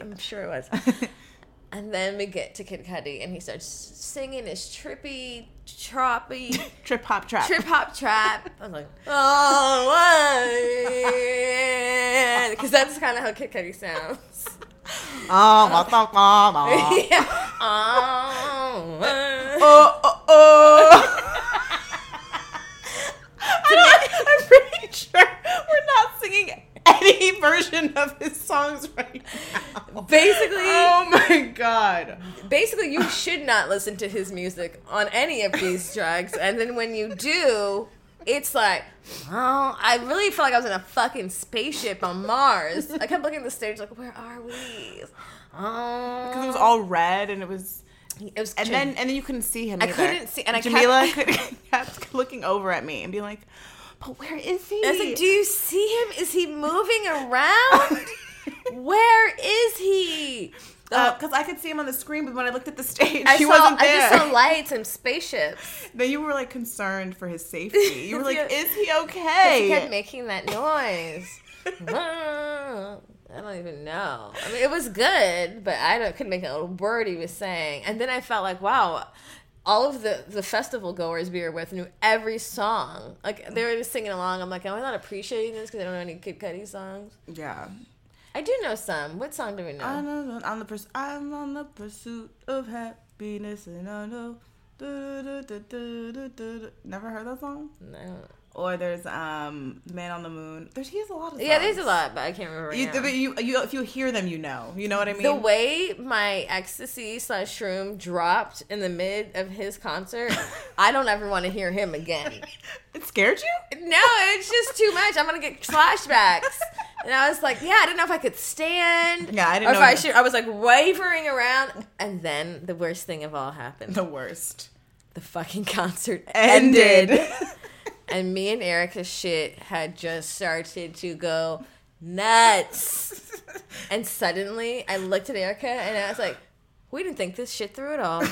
I'm sure it was. And then we get to Kid Cudi, and he starts singing his trippy, troppy, Trip hop trap. trip hop trap. I'm like, oh, because that's kind of how Kid Cudi sounds. Ah, oh, the- oh, oh. yeah. Oh, oh, oh, oh. I'm, I'm pretty sure we're not singing any version of his songs right now. Basically, Oh my god. basically, you should not listen to his music on any of these drugs. And then when you do, it's like, oh, I really felt like I was in a fucking spaceship on Mars. I kept looking at the stage like, where are we? Oh, Because it was um, all red and it was. it was And then and then you couldn't see him. I either. couldn't see- and I Jamila kept- kept looking over at me and being like, "But where is he?" I was like, do you see him? Is he moving around? Where is he? Uh, because I could see him on the screen, but when I looked at the stage, I he saw, wasn't I just saw lights and spaceships. then you were like concerned for his safety. You were like. "Is he okay?" He kept making that noise. I don't even know. I mean, it was good, but I don't, couldn't make out a word he was saying. And then I felt like, wow, all of the, the festival goers we were with knew every song. Like they were just singing along. I'm like, am I not appreciating this because I don't know any Kid Cudi songs? yeah. I do know some. What song do we know? I'm on, on the purs- I'm on the pursuit of happiness, and I know. Never heard that song? No. Or there's um Man on the Moon. There's he has a lot of. songs. Yeah, there's a lot, but I can't remember. Right You, you, you, if you hear them, you know. You know what I mean? the way my ecstasy slash shroom dropped in the mid of his concert, I don't ever want to hear him again. it scared you? No, it's just too much. I'm gonna get flashbacks. And I was like, yeah, I didn't know if I could stand. Yeah, I didn't or know if I should. I was like wavering around, and then the worst thing of all happened: The worst. the fucking concert Ended. ended, and me and Erica's shit had just started to go nuts. And suddenly, I looked at Erica, and I was like, we didn't think this shit through at all.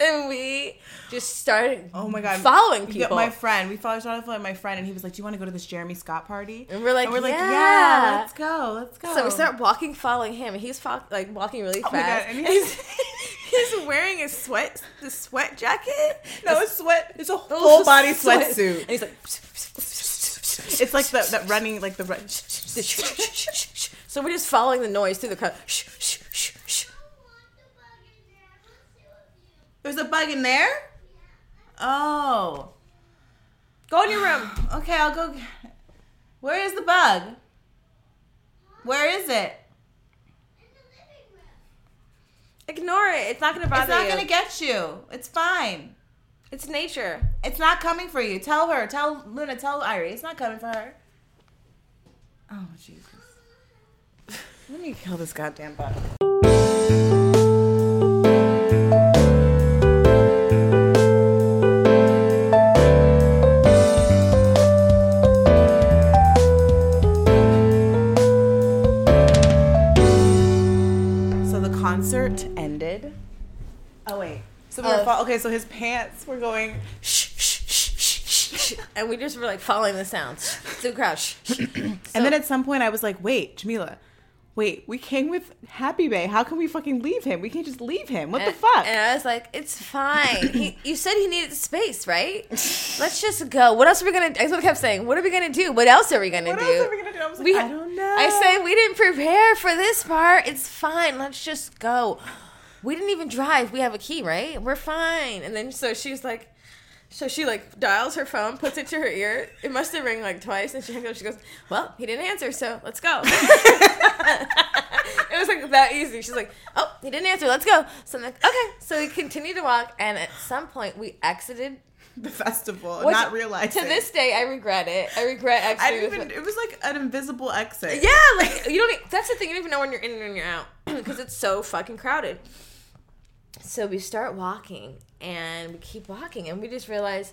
And we just started Oh my god! following people. my friend, we followed started following my friend, and he was like, "Do you want to go to this Jeremy Scott party?" and we're like, And we're like, yeah. "Yeah, let's go, let's go." So we start walking, following him, and he's fo- like walking really Oh my fast. God, and he's, he's- wearing a sweat, the sweat jacket. No, it's sweat. It's a Full body sweat. sweatsuit. and he's like, It's like the that running, like the run. so we're just following the noise through the crowd. There's a bug in there. Oh, Go in your room. okay. I'll go. Where is the bug? Where is it? In the living room. Ignore it. It's not gonna bother you. It's not you. gonna get you. It's fine. it's nature. It's not coming for you. Tell her. Tell Luna. Tell Irie. It's not coming for her. Oh Jesus. Let me kill this goddamn bug. Wait. So we were fo- okay. So his pants were going. and we just were like following the sounds through the crowd. and then at some point, I was like, "Wait, Jamila, wait. We came with Happy Bay. How can we fucking leave him? We can't just leave him. What and, the fuck?" And I was like, it's fine. He, you said he needed space, right? Let's just go. What else are we gonna? That's what I kept saying. What are we gonna do? What else are we gonna what do? else are we gonna do? I was like, We- I don't know. I said we didn't prepare for this part. It's fine. Let's just go. We didn't even drive. We have a key, right? We're fine. And then so she's like, so she like dials her phone, puts it to her ear. It must have rang like twice, and she hangs up. She goes, "Well, he didn't answer, so let's go." it was like that easy. She's like, "Oh, he didn't answer. Let's go." So I'm like, "Okay." So we continued to walk, and at some point we exited. the festival, Which, not realizing To this day, I regret it. I regret I exiting. didn't this- even. It was like an invisible exit. yeah, like you don't. That's the thing. You don't even know when you're in and when you're out because it's so fucking crowded. So we start walking and we keep walking and we just realize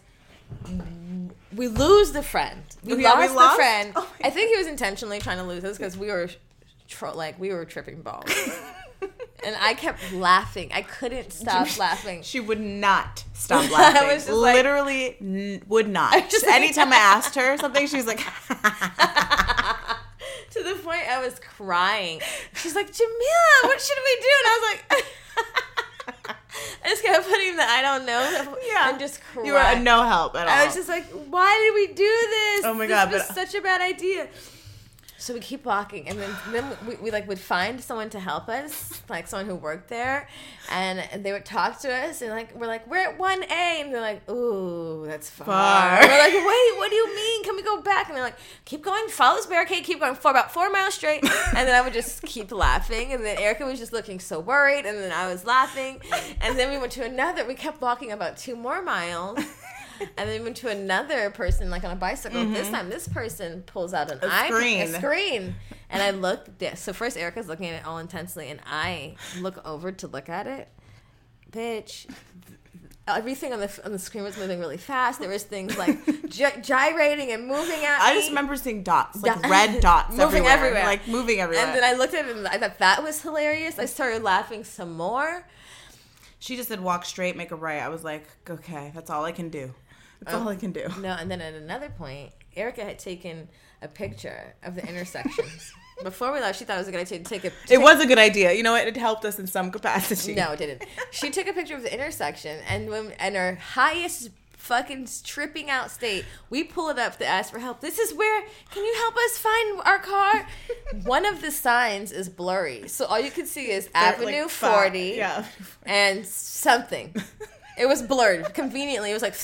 we lose the friend. We, Yeah, lost, we the friend. oh I think he was intentionally trying to lose us because we were tro- like we were tripping balls. and I kept laughing. I couldn't stop laughing. She would not stop laughing. I was just like- Literally n- would not. I just like- Anytime I asked her something, she was like, to the point I was crying. She's like, Jamila, what should we do? And I was I just kept putting the I don't know yeah. and just. You were no help at all. I was just like, why did we do this? Oh my this god, was but, such a bad idea. So we keep walking, and then then we, we like would find someone to help us, like someone who worked there, and they would talk to us, and like we're like we're at one A, and they're like, ooh, that's far. Far. We're like, wait, what do you mean? Can we go back? And they're like, keep going, follow this barricade, keep going for about four miles straight, and then I would just keep laughing, and then Erica was just looking so worried, and then I was laughing, and then we went to another. We kept walking about two more miles. And then we went to another person, like on a bicycle. This time, this person pulls out an Mm-hmm. A eye- screen. a screen, and I look. So first, Erica's looking at it all intensely, and I look over to look at it. Bitch, everything on the on the screen was moving really fast. There was things like gy- gyrating and moving at I me. just remember seeing dots, like Dot- red dots Moving everywhere, everywhere. like moving everywhere. And then I looked at it and I thought that was hilarious. I started laughing some more. she just said, "Walk straight, make a right." I was like, "Okay, that's all I can do. That's all I can do." No, and then at another point, Erica had taken a picture of the intersections. Before we left, she thought it was a good idea to take a. to It take- was a good idea. You know what? It helped us in some capacity. No, it didn't. She took a picture of the intersection, and when and her highest fucking tripping out state, we pull it up to ask for help. This is where. Can you help us find our car? One of the signs is blurry, so all you can see is They're, like, Avenue five- Forty Yeah. and something. It was blurred conveniently. It was like.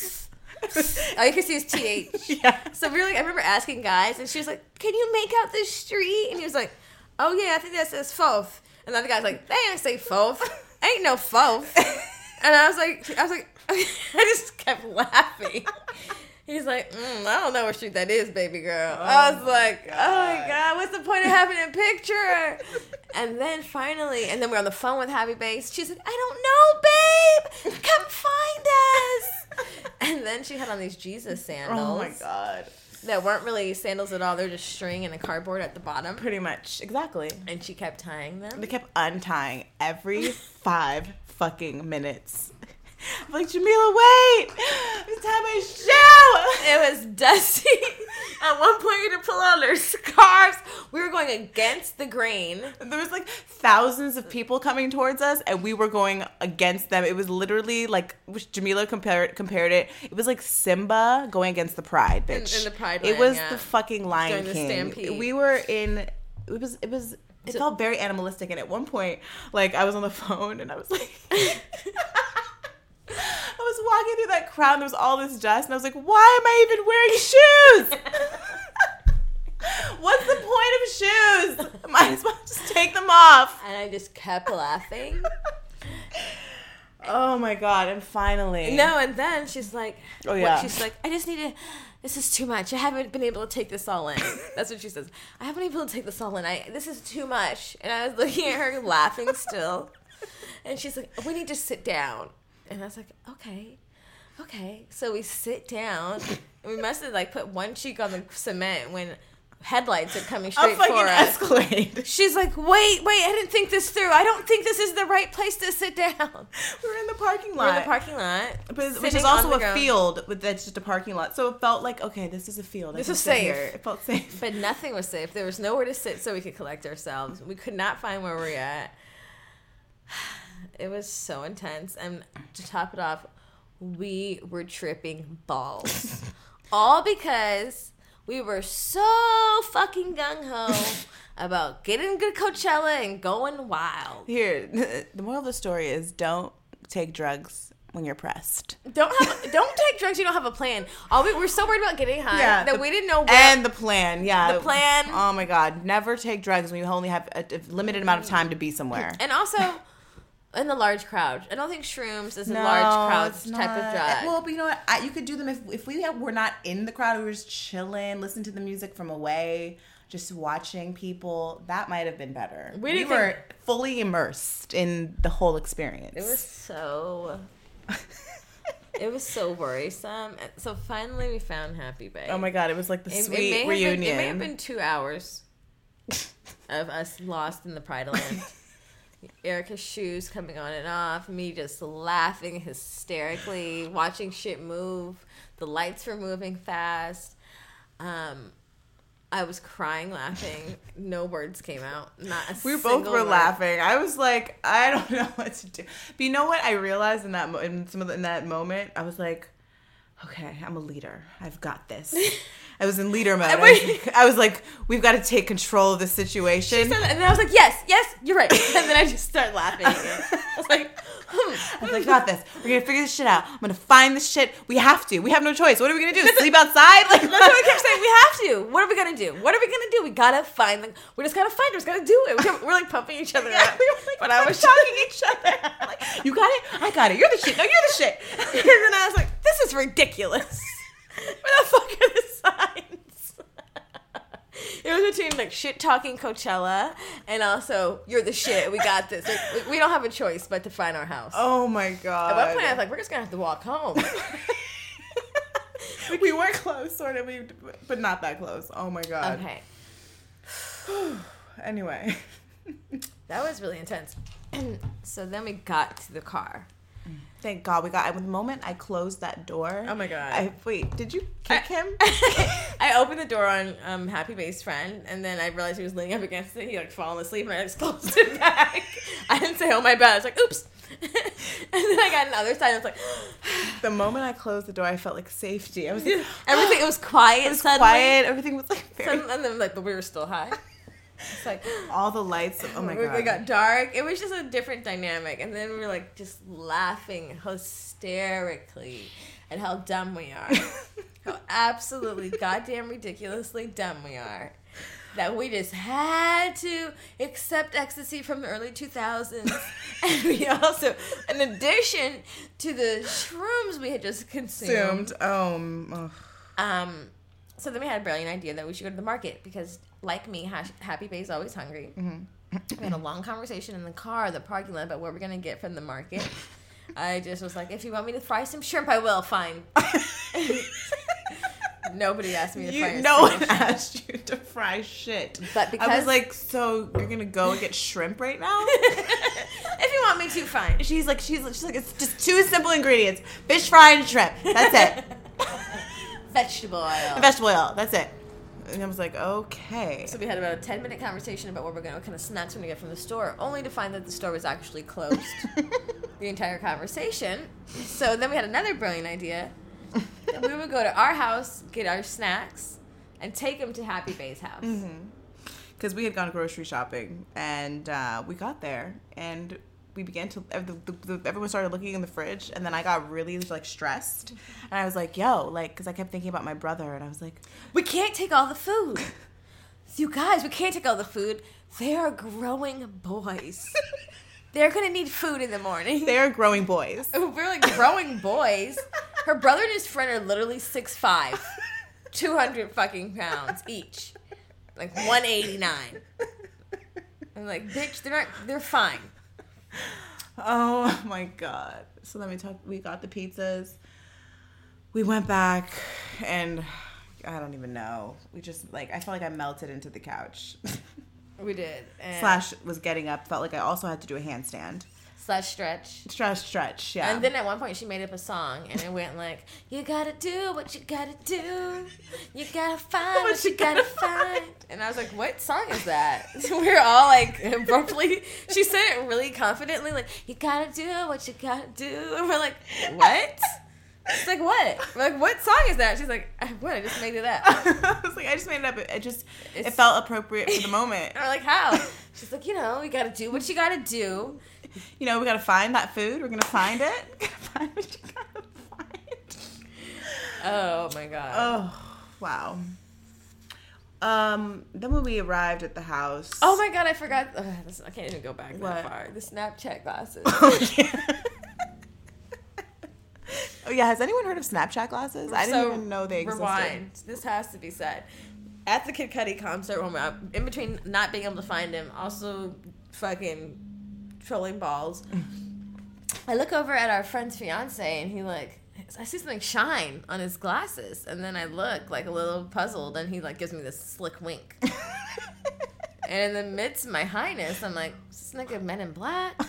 All you can see is th. yeah. So we were like, I remember asking guys, and she was like, "Can you make out the street?" And he was like, "Oh yeah, I think that says Fourth." And the other guy's like, "They ain't say Fourth. Ain't no Fourth." And I was like, I was like, I just kept laughing. He's like, mm, I don't know what street that is, baby girl. I was like, oh my god, what's the point of having a picture? And then finally, and then we're on the phone with Happy Base. She's like, I don't know, babe. Come find us. And then she had on these Jesus sandals Oh my god. that weren't really sandals at all. They're just string and a cardboard at the bottom. Pretty much. Exactly. And she kept tying them. They kept untying every five fucking minutes. I'm like, Jamila, wait! It's time my shoe! It was dusty. At one point, we had to pull out our scarves. We were going against the grain. There was like thousands of people coming towards us, and we were going against them. It was literally like Jamila compared compared it. It was like Simba going against the Pride, bitch. in the Pride It land, was yeah. the fucking Lion During the King. stampede. We were in. It was. It was. It felt very animalistic, and at one point, like I was on the phone, and I was like. I was walking through that crowd and there was all this dust and I was like, why am I even wearing shoes? What's the point of shoes? Might as well just take them off. And I just kept laughing. Oh my god, and finally. No, and then she's like, Oh, what- yeah. she's like, I just need to. This is too much. I haven't been able to take this all in. That's what she says. I haven't been able to take this all in. I this is too much. And I was looking at her, laughing still. And she's like, We need to sit down. And I was like, Okay, okay. So we sit down. And we must have like put one cheek on the cement when headlights are coming straight for us. Escalade. She's like, wait, wait, I didn't think this through. I don't think this is the right place to sit down. We're in the parking lot. We're in the parking lot. But, which is also a ground. field, but that's just a parking lot. So it felt like, okay, this is a field. I This is sit here. safe. It felt safe. But nothing was safe. There was nowhere to sit so we could collect ourselves. We could not find where we're at. It was so intense. And to top it off, we were tripping balls. All because we were so fucking gung ho about getting to Coachella and going wild. Here, the moral of the story is don't take drugs when you're pressed. Don't have don't take drugs. You don't have a plan. All we were so worried about getting high yeah, that the- we didn't know where. And the plan, yeah. The plan. Oh my God. Never take drugs when you only have a, a limited amount of time to be somewhere. And also, in the large crowd. I don't think shrooms is a large crowd it's type of drug. Well, but you know what? I, you could do them if if we have, were not in the crowd. We were just chilling, listening to the music from away, just watching people. That might have been better. We We, were think- fully immersed in the whole experience. it was so. it was so worrisome. So finally, we found Happy Bay. oh my god! It was like the It, it sweet may have reunion. Been, it may have been two hours of us lost in the Pride Land. Erica's shoes coming on and off, me just laughing hysterically, watching shit move. The lights were moving fast. Um, I was crying, laughing. No words came out. Not a We both were word. laughing. I was like, I don't know what to do. But you know what? I realized in that mo- in some of the, in that moment, I was like, okay, I'm a leader. I've got this. I was in leader mode. I was. I was like, we've got to take control of the situation. And then I was like, yes, yes, you're right. And then I just started laughing again. I was like, hmm. I was like, got this. We're gonna figure this shit out. I'm gonna find this shit. We have to. We have no choice. What are we gonna do? Sleep outside? Like That's what I kept saying. We have to. What are we gonna do? What are we gonna do? We gotta find them. We just gotta find. We just gotta do it. We're, we're like pumping each other Yeah, up. we were like, but I was talking each other. Like, you got it? I got it. You're the shit. No, you're the shit. and then I was like, this is ridiculous. Where the fuck are the signs? it was between like shit talking Coachella and also you're the shit. We got this. Like, we, we don't have a choice but to find our house. Oh my god. At one point, I was like, we're just gonna have to walk home. we were close, sort of, we, but not that close. Oh my god. okay, Anyway. that was really intense. so then we got to the car. Thank God we got. The moment I closed that door. Oh my God. I wait. Did you kick him? I opened the door on um, Happy Base friend, and then I realized he was leaning up against it. He like fallen asleep, and I just closed it back. I didn't say, "Oh my bad." I was like, "Oops," and then I got another side. And I was like, the moment I closed the door, I felt like safety. I was everything. It was quiet. It was suddenly. quiet. Everything was like very. Suddenly- and then like, but we were still high. It's like all the lights. Oh my god. It got dark. It was just a different dynamic, and then we were like just laughing hysterically at how dumb we are, how absolutely goddamn ridiculously dumb we are. That we just had to accept ecstasy from the early 2000s. and we also, in addition to the shrooms we had just consumed, Assumed. Um. um, so then we had a brilliant idea that we should go to the market because, like me, Hash- Happy Bay's always hungry. Mm-hmm. we had a long conversation in the car, the parking lot, about what we're gonna get from the market. I just was like, if you want me to fry some shrimp, I will. Fine. Nobody asked me to fry. You, a no one shrimp. asked you to fry shit. But I was like, so you're gonna go and get shrimp right now? if you want me to, fine. she's like, she's, she's like, it's just two simple ingredients: fish fry and shrimp. That's it. Vegetable oil. Vegetable oil. That's it. And I was like, okay. So we had about a 10 minute conversation about what we're going to, kind of snacks we're going to get from the store, only to find that the store was actually closed the entire conversation. So then we had another brilliant idea. we would go to our house, get our snacks, and take them to Happy Bay's house. because we had gone grocery shopping and uh, we got there and we began to the, the, the, everyone started looking in the fridge and then i got really like stressed and i was like yo like because i kept thinking about my brother and i was like We can't take all the food. You guys, we can't take all the food. They are growing boys. They're going to need food in the morning. they're growing boys We're like growing boys. Her brother and his friend are literally 6'5", 200 fucking pounds each, like one eighty nine. I'm like, bitch, they're not. They're fine. Oh my god. So then we talk we got the pizzas. We went back and i don't even know. We just like i felt like i melted into the couch. We did. And slash was getting up felt like i also had to do a handstand slash stretch. stretch stretch yeah And then at one point she made up a song and it went like, "You gotta do what you gotta do, you gotta find what, you gotta find." And I was like, "What song is that?" we are all like abruptly. She said it really confidently, like, "You gotta do what you gotta do," and we're like, "What?" It's like, "What?" We're like, "What song is that?" She's like, "I- "What? I just made it up." I was like, I just made it up. It just, it felt appropriate for the moment. And we're like, "How?" She's like, "You know, you gotta do what you gotta do." You know, we gotta find that food. We're gonna find it. We gotta find what you gotta find. Oh my god. Oh, wow. Um. Then when we arrived at the house. Oh my god, I forgot. ugh, this, I can't even go back What? that far. The Snapchat glasses. Oh yeah. oh yeah. Has anyone heard of Snapchat glasses? I didn't So, even know they existed. Rewind. This has to be said. At the Kid Cudi concert, when we're in between not being able to find him, also fucking trolling balls. I look over at our friend's fiance, and he like, I see something shine on his glasses, and then I look like a little puzzled, and he like gives me this slick wink. and in the midst of my highness, I'm like, is this nigga Men in Black?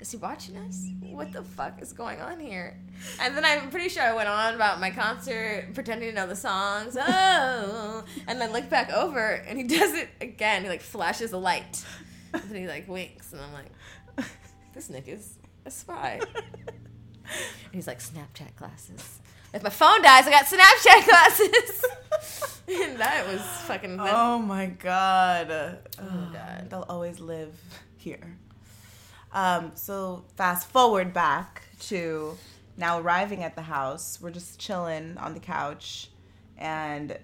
is he watching us? What the fuck is going on here? And then I'm pretty sure I went on about my concert, pretending to know the songs. Oh, and then look back over, and he does it again. He like flashes a light, and he like winks, and I'm like, this nigga's a spy. And he's like, Snapchat glasses. If my phone dies, I got Snapchat glasses. and that was fucking. Oh my god. Oh, God. They'll always live here. Um, so fast forward back to now arriving at the house. We're just chilling on the couch, and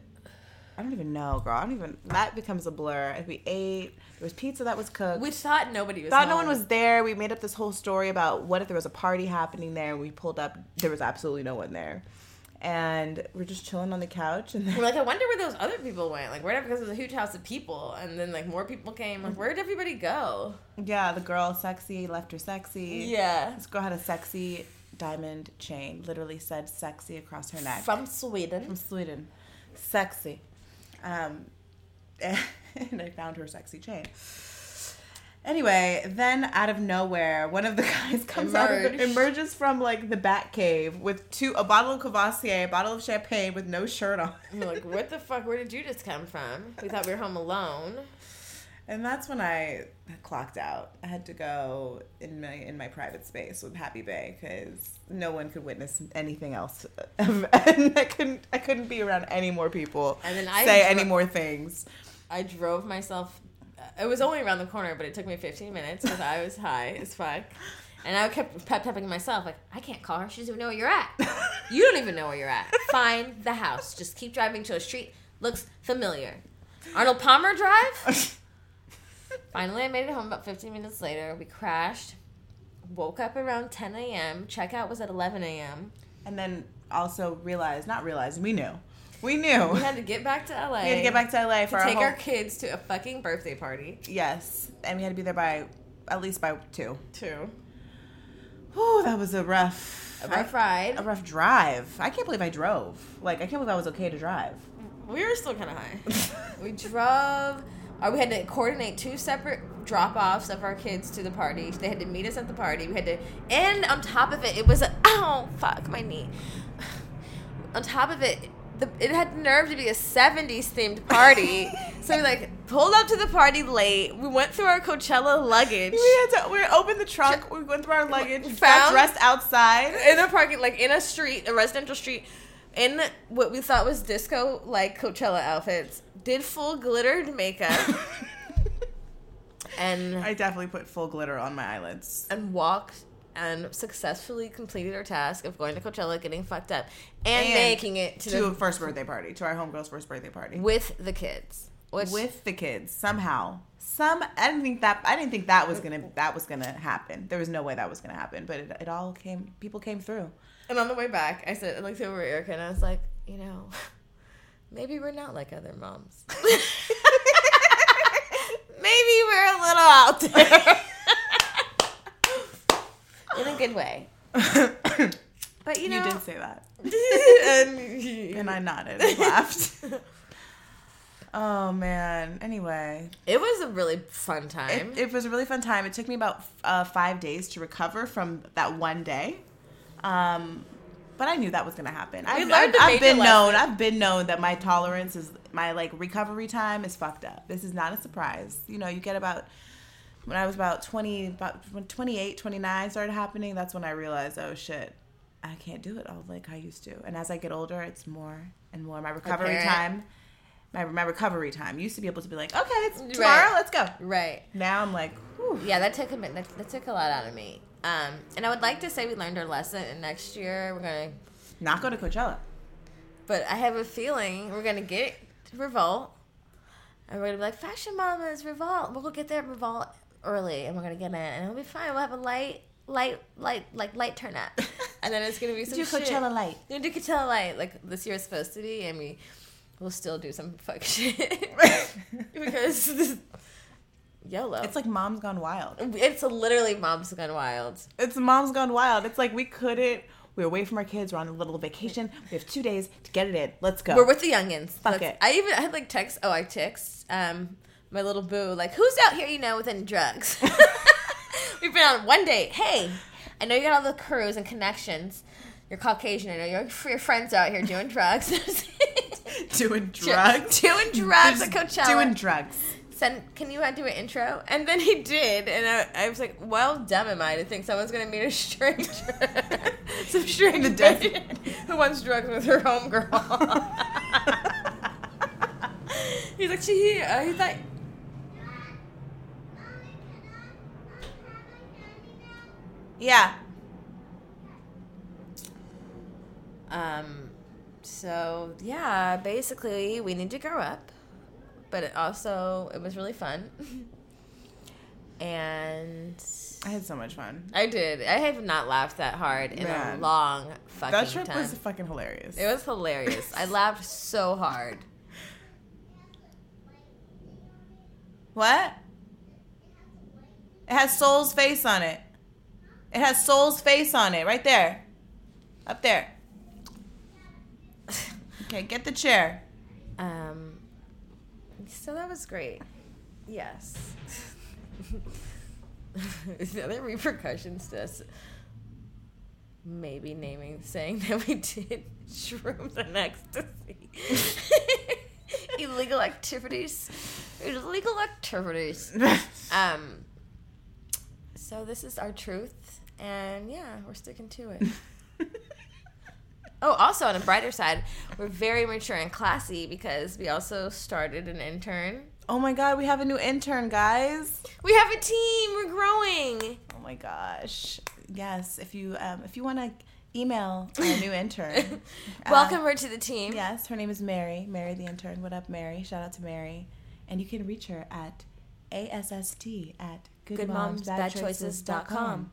I don't even know, girl. I don't even. That becomes a blur. And we ate. There was pizza that was cooked. we thought nobody was. thought no one was there. We made up this whole story about what if there was a party happening there. We pulled up. There was absolutely no one there, and we're just chilling on the couch. And then We're like, I wonder where those other people went. Like, where? Because it was a huge house of people, and then like more people came. Like, where did everybody go? yeah, the girl sexy left her sexy. Yeah, This girl had a sexy diamond chain. Literally said "sexy" across her neck. from Sweden. From Sweden, sexy. Um, and I found her sexy chain. Anyway, then out of nowhere, one of the guys comes out of the, emerges from like the bat cave with two a bottle of Courvoisier, a bottle of champagne with no shirt on. We're like, what the fuck? Where did you just come from? We thought we were home alone. And that's when I clocked out. I had to go in my in my private space with Happy Bay because no one could witness anything else, and I couldn't I couldn't be around any more people. And then I say dro- any more things. I drove myself. It was only around the corner, but it took me 15 minutes because I was high as fuck. And I kept pep tapping myself, like, I can't call her. She doesn't even know where you're at. You don't even know where you're at. Find the house. Just keep driving to a street. Looks familiar. Arnold Palmer Drive? Finally, I made it home about 15 minutes later. We crashed. Woke up around 10 a.m. Checkout was at 11 a.m. and then also realized, not realized, we knew, we knew. We had to get back to LA. We had to get back to LA for to our take whole, our kids to a fucking birthday party. yes, and we had to be there by at least by two. Too. Whew, that was a rough, A rough ride. a rough drive. I can't believe I drove. Like I can't believe I was okay to drive. We were still kind of high. we drove. Uh, we had to coordinate two separate drop offs of our kids to the party. They had to meet us at the party. We had to, and on top of it, it was a oh fuck my knee. On top of it, the, it had nerve to be a '70s themed party. so we like pulled up to the party late. We went through our Coachella luggage. We had to. We opened the trunk. We went through our luggage. got Found- dressed outside. in a parking like in a street, a residential street, in what we thought was disco like Coachella outfits. Did full glittered makeup and I definitely put full glitter on my eyelids. and walked and successfully completed our task of going to Coachella, getting fucked up, and, And making it to, To the, first birthday party, to our homegirl's first birthday party. with the kids. Which with the kids somehow. Some I didn't think that I didn't think that was gonna that was gonna happen. There was no way that was gonna happen, but it, it all came. People came through. and on the way back, I said I looked over at Erica and I was like, you know, maybe we're not like other moms. maybe we're a little out there. In a good way. But you know, You, did say that, and and I nodded and laughed. Oh man. Anyway, it was a really fun time. it was a really fun time. It took me about uh, five days to recover from that one day. Um, but I knew that was gonna happen. I've, learned I've, a I've been known. lesson. I've been known that my tolerance is my like recovery time is fucked up. This is not a surprise. You know, you get about when I was about 20, about when 28, 29 started happening, that's when I realized, oh shit, I can't do it all like I used to. And as I get older, it's more and more. My recovery time, my, my recovery time used to be able to be like, okay, it's Right. tomorrow, let's go. right. Now I'm like, whew. Yeah, that took a that, that took a lot out of me. Um, and I would like to say we learned our lesson, and next year we're gonna. not go to Coachella. But I have a feeling we're gonna get Revolt, and we're gonna be like Fashion Mamas Revolt. We'll go get there at Revolt early, and we're gonna get in, and it'll be fine. We'll have a light, light, light, like light turn up, and then it's gonna be some Do shit. Coachella light. We're gonna do Coachella light like this year is supposed to be, and we will still do some fuck shit because this, YOLO. It's like Mom's Gone Wild. It's literally Mom's Gone Wild. It's Mom's Gone Wild. It's like we couldn't. We're away from our kids. We're on a little vacation. We have two days to get it in. Let's go. We're with the youngins. Fuck Let's- it. I even I had like text. Oh, I text um my little boo like, who's out here? You know, with any drugs? We've been on one date. Hey, I know you got all the crews and connections. You're Caucasian. I know your your friends out here doing drugs. Doing drugs. Doing drugs at Coachella. Doing drugs. Send, can you uh, do an intro? And then he did, and I, I was like, "Well, dumb am I to think someone's gonna meet a stranger, some stranger who wants drugs with her homegirl." he's like, "She," uh, he's like, Yeah. Um, so yeah, basically we need to grow up, but it also it was really fun, and I had so much fun. I did. I have not laughed that hard in a long fucking time. That trip time. was fucking hilarious. it was hilarious. I laughed so hard. What? It has Soul's face on it. It has Soul's face on it, right there. Up there. Okay, get the chair. Um, so that was great. Yes. the other repercussions to us maybe naming saying that we did shrooms and ecstasy. Illegal activities. Illegal activities. Um so this is our truth and yeah, we're sticking to it. Oh, also on a brighter side, we're very mature and classy because we also started an intern. oh my god, we have a new intern, guys. We have a team. We're growing. Oh my gosh. Yes, if you um if you want to email our new intern. uh, Welcome her to the team. Yes, her name is Mary. Mary the intern. What up, Mary? Shout out to Mary. And you can reach her at ASSD at goodmomsbadchoices.com.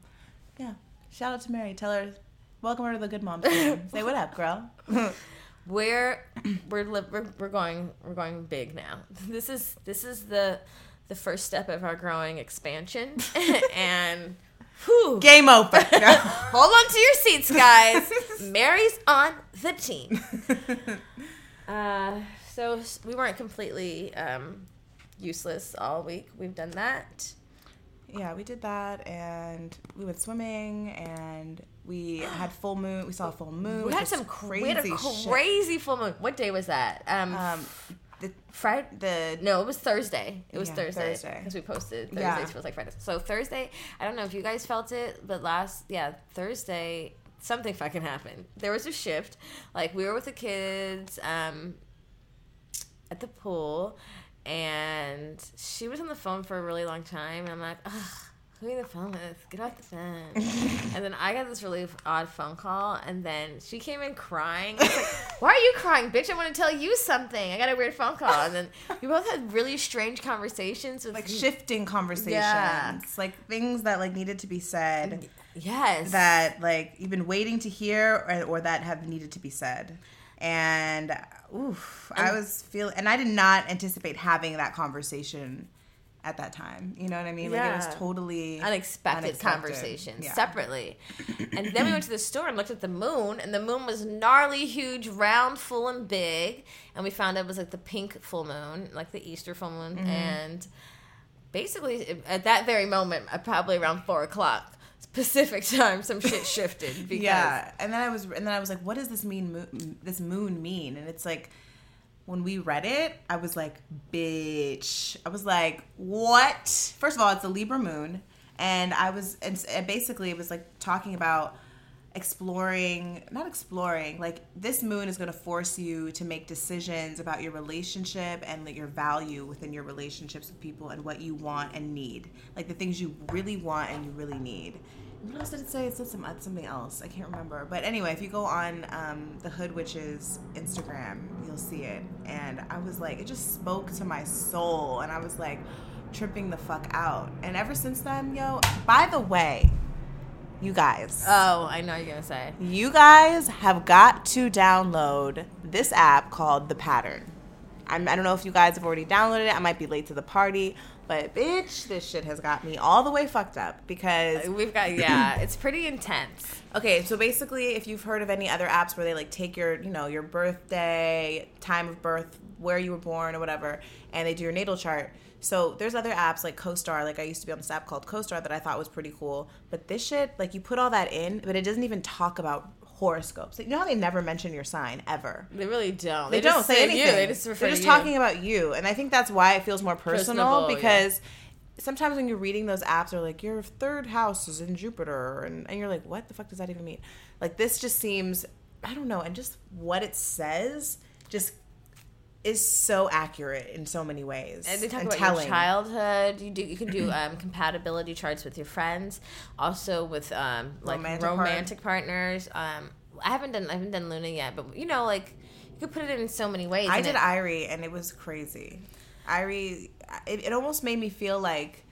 Yeah. Shout out to Mary. Tell her, welcome her to the Good Moms team. Say what up, girl. We're we're, li- we're we're going we're going big now. This is this is the the first step of our growing expansion, and whew, Game over. hold on to your seats, guys. Mary's on the team. Uh, so we weren't completely um, useless all week. We've done that. Yeah, we did that, and we went swimming, and we had full moon. We saw a full moon. We had some crazy, we had a shit. crazy full moon. What day was that? Um, Um, the Friday. the No, it was Thursday. It was Yeah, Thursday Thursday. because we posted Thursdays Yeah. feels like Friday. So Thursday, I don't know if you guys felt it, but last yeah Thursday something fucking happened. There was a shift. Like we were with the kids um, at the pool, and she was on the phone for a really long time, and I'm like, ugh. Who are you on the phone with? Get off the phone. and then I got this really odd phone call, and then she came in crying. Like, Why are you crying, bitch? I want to tell you something. I got a weird phone call. And then we both had really strange conversations with like shifting conversations, Yeah. like things that like needed to be said. Yes. that like you've been waiting to hear or, or that have needed to be said and oof i was feeling and i did not anticipate having that conversation at that time you know what i mean like it was totally unexpected, Unexpected, conversations yeah. separately. and then we went to the store and looked at the moon, and the moon was gnarly, huge, round, full, and big. And we found out it was like the pink full moon, like the Easter full moon. Mm-hmm. And basically, at that very moment, uh, probably around four o'clock Pacific time, some shit shifted. Because yeah and then i was and then i was like what does this mean moon, this moon mean and it's like when we read it i was like bitch i was like what first of all it's a libra moon and i was and and basically it was like talking about exploring not exploring like this moon is going to force you to make decisions about your relationship and like your value within your relationships with people and what you want and need like the things you really want and you really need. What else did it say? It said some, uh, something else. I can't remember. But anyway if you go on um, the hood witches instagram you'll see it. And i was like it just spoke to my soul. And i was like tripping the fuck out. And ever since then yo by the way you guys Oh, I know what you're gonna say. you guys have got to download this app called The Pattern. I'm, I don't know if you guys have already downloaded it. I might be late to the party, but bitch, this shit has got me all the way fucked up because uh, We've got yeah, it's pretty intense. Okay, so basically, if you've heard of any other apps where they like take your, you know, your birthday, time of birth, where you were born, or whatever, and they do your natal chart. So there's other apps like CoStar. Like I used to be on this app called CoStar that I thought was pretty cool. But this shit, like you put all that in, but it doesn't even talk about horoscopes. You know how they never mention your sign ever. They really don't. They, just don't say anything. You. They just refer They're just talking about you, and I think that's why it feels more personal Personable, yeah. because sometimes when you're reading those apps, they're like your third house is in Jupiter, and, and you're like, what the fuck does that even mean? Like this just seems, I don't know, and just what it says just is so accurate in so many ways And they talk and about telling. your childhood. You do you can do um, compatibility charts with your friends, also with um, like Romantic romantic, partners. Um, I haven't done I haven't done Luna yet, but you know, like you could put it in so many ways. I did it- Irie, and it was crazy. Irie, it, it almost made me feel like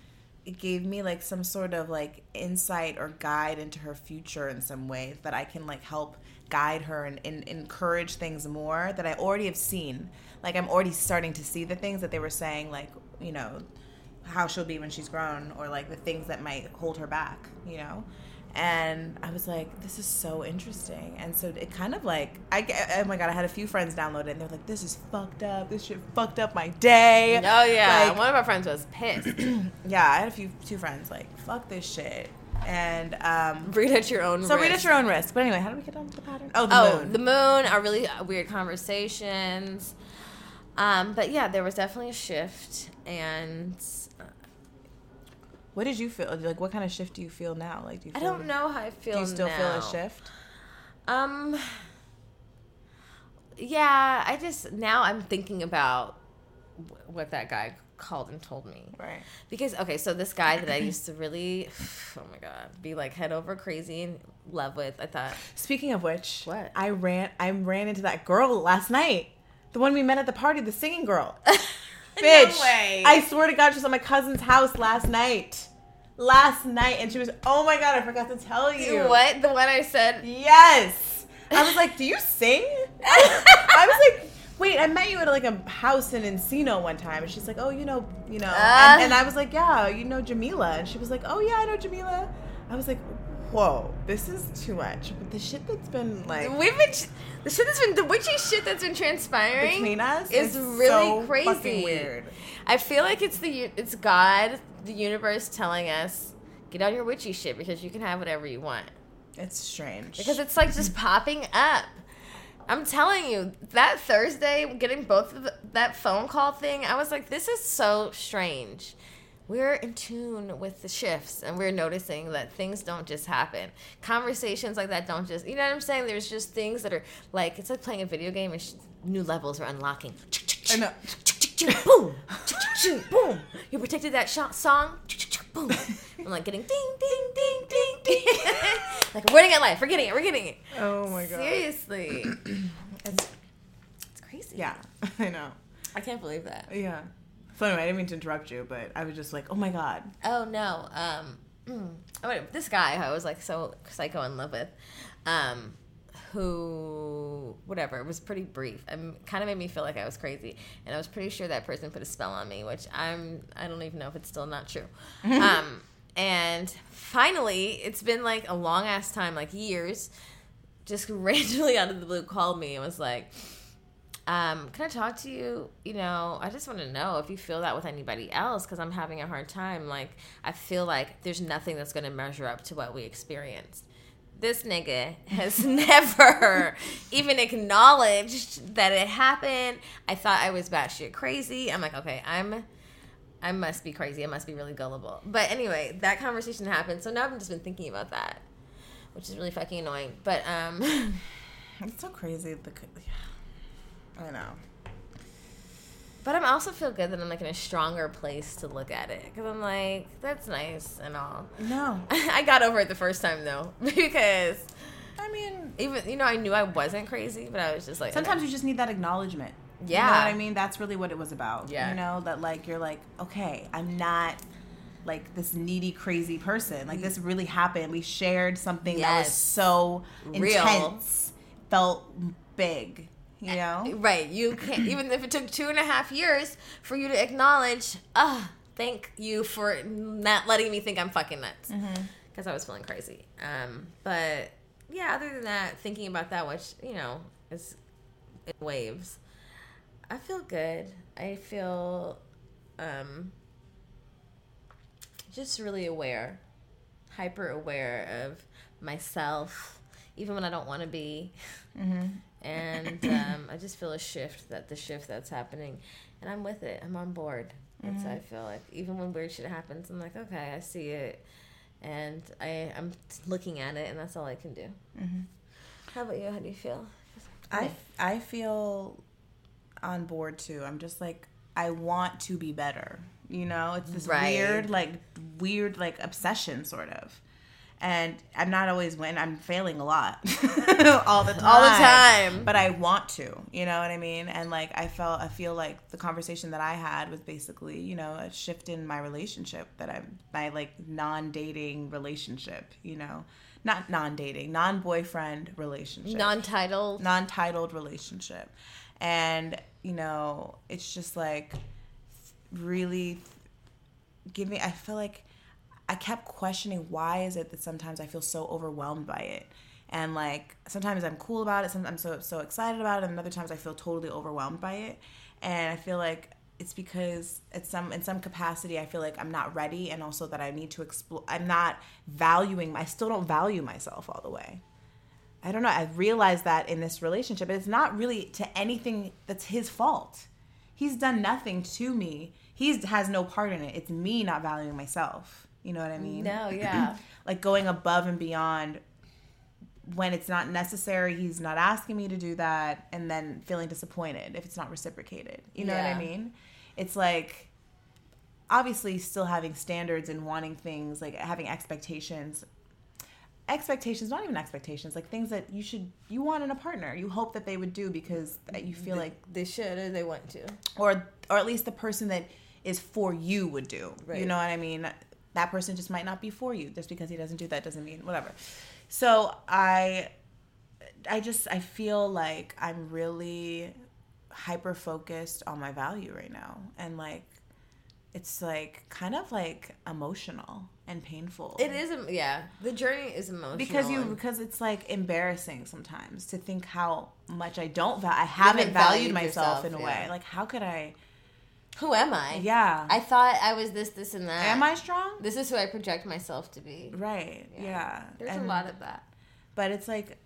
it gave me like some sort of like insight or guide into her future in some way that I can like help guide her and, and encourage things more that I already have seen. Like I'm already starting to see the things that they were saying, like you know how she'll be when she's grown, or like the things that might hold her back, you know. And I was like, this is so interesting. And so it kind of like, I oh my God, I had a few friends download it and they're like, this is fucked up. This shit fucked up my day. Oh yeah, Like, one of our friends was pissed. yeah, I had a few two friends like, fuck this shit. And um, read at your own. Risk. So read risk. at your own risk. But anyway, how do we get on to the pattern? Oh, the oh, moon. the moon are really weird conversations. Um, but yeah, there was definitely a shift, and uh, what did you feel? Like, what kind of shift do you feel now? Like, do you I don't know how I feel. Do you still feel a shift? Um. Yeah, I just now I'm thinking about what that guy called and told me. Right. Because okay, so this guy that I used to really, oh my god, be like head over crazy in love with. I thought, Speaking of which, What? I ran I ran into that girl last night. The one we met at the party, the singing girl. Bitch. way. I swear to God, she was at my cousin's house last night. Last night, and she was. Oh my God, I forgot to tell you. what the one I said. Yes. I was like, "Do you sing?" I was like, "Wait, I met you at like a house in Encino one time," and she's like, "Oh, you know, you know," Ah. and, and I was like, "Yeah, you know Jamila," and she was like, "Oh yeah, I know Jamila." I was like, "Whoa, this is too much." But the shit that's been like We've been the shit that's been the witchy shit that's been transpiring between us is really so crazy. weird. I feel like it's the it's God, the universe telling us get on your witchy shit because you can have whatever you want. It's strange Because it's like just popping up. I'm telling you, that Thursday, getting both of the, that phone call thing, I was like, this is so strange. We're in tune with the shifts and we're noticing that things don't just happen. Conversations like that don't just, you know what I'm saying? There's just things that are like, it's like playing a video game and sh- new levels are unlocking. I know. boom, boom. You protected that shot song. Boom. I'm like getting ding, ding, ding, ding, ding. like we're getting it live. We're getting it. We're getting it. Oh my god. Seriously, it's, it's crazy. Yeah, I know. I can't believe that. Yeah. So anyway, I didn't mean to interrupt you, but I was just like, "Oh my god." Oh no. Um. mm. This guy who I was like so psycho in love with, um, who whatever it was pretty brief. Um, kind of made me feel like I was crazy, and I was pretty sure that person put a spell on me, which I'm I don't even know if it's still not true. um, and finally, it's been like a long ass time, like years. Just randomly out of the blue, called me and was like, um, can I talk to you? You know, I just want to know if you feel that with anybody else because I'm having a hard time. Like, I feel like there's nothing that's going to measure up to what we experienced. This nigga has never even acknowledged that it happened. I thought I was batshit crazy. I'm like, okay, I'm. I must be crazy. I must be really gullible. But anyway, that conversation happened. So now I've just been thinking about that, which is really fucking annoying. But um, It's so crazy. The yeah. I know. But I'm also feel good that I'm like in a stronger place to look at it because I'm like that's nice and all. No, I got over it the first time though because I mean, even you know I knew I wasn't crazy, but I was just like sometimes you just need that acknowledgement. You Yeah. know what I mean? That's really what it was about. Yeah. You know, that like you're like, okay, I'm not like this needy, crazy person. Like this really happened. We shared something that was so Real. intense, felt big. You know? right. You can't even if it took two and a half years for you to acknowledge. Ah, thank you for not letting me think I'm fucking nuts because I was feeling crazy. Um, but yeah, other than that, thinking about that, which you know is waves. I feel good. I feel um, just really aware, hyper aware of myself, even when I don't want to be. And um, I just feel a shift that the shift that's happening, and I'm with it. I'm on board. That's how I feel like. Even when weird shit happens, I'm like, okay, I see it, and I I'm looking at it, and that's all I can do. How about you? How do you feel? I I feel on board too. I'm just like I want to be better. You know, it's this Right. weird like weird like obsession sort of. And I'm not always win. I'm failing a lot, all the time. All the time. But I want to. You know what I mean? And like I felt, I feel like the conversation that I had was basically, you know, a shift in my relationship that I'm my like non-dating relationship. You know, not non-dating, non-boyfriend relationship Non-titled. non-titled relationship and you know it's just like really giving me, i feel like i kept questioning why is it that sometimes i feel so overwhelmed by it and like sometimes i'm cool about it sometimes i'm so so excited about it and other times i feel totally overwhelmed by it and i feel like it's because it's some in some capacity i feel like i'm not ready and also that i need to explore i'm not valuing i still don't value myself all the way I don't know. I've realized that in this relationship, it's not really to anything that's his fault. He's done nothing to me. He has no part in it. It's me not valuing myself. You know what I mean? No, yeah. like going above and beyond when it's not necessary. He's not asking me to do that, and then feeling disappointed if it's not reciprocated. You know what I mean? It's like obviously still having standards and wanting things like having expectations expectations not even expectations like things that you should you want in a partner you hope that they would do because that you feel like they should or they want to. or or at least the person that is for you would do you know what i mean that person just might not be for you just because he doesn't do that doesn't mean whatever so i i just i feel like i'm really hyper focused on my value right now and like it's like kind of like emotional and painful It is, yeah. The journey is emotional. because you because it's like embarrassing sometimes to think how much I don't val I haven't haven't valued valued myself yourself, in a yeah. way. Like how could I? Who am I? Yeah. I thought I was this, this, and that. Am I strong? This is who I project myself to be. Right. Yeah. There's And- a lot of that. but it's like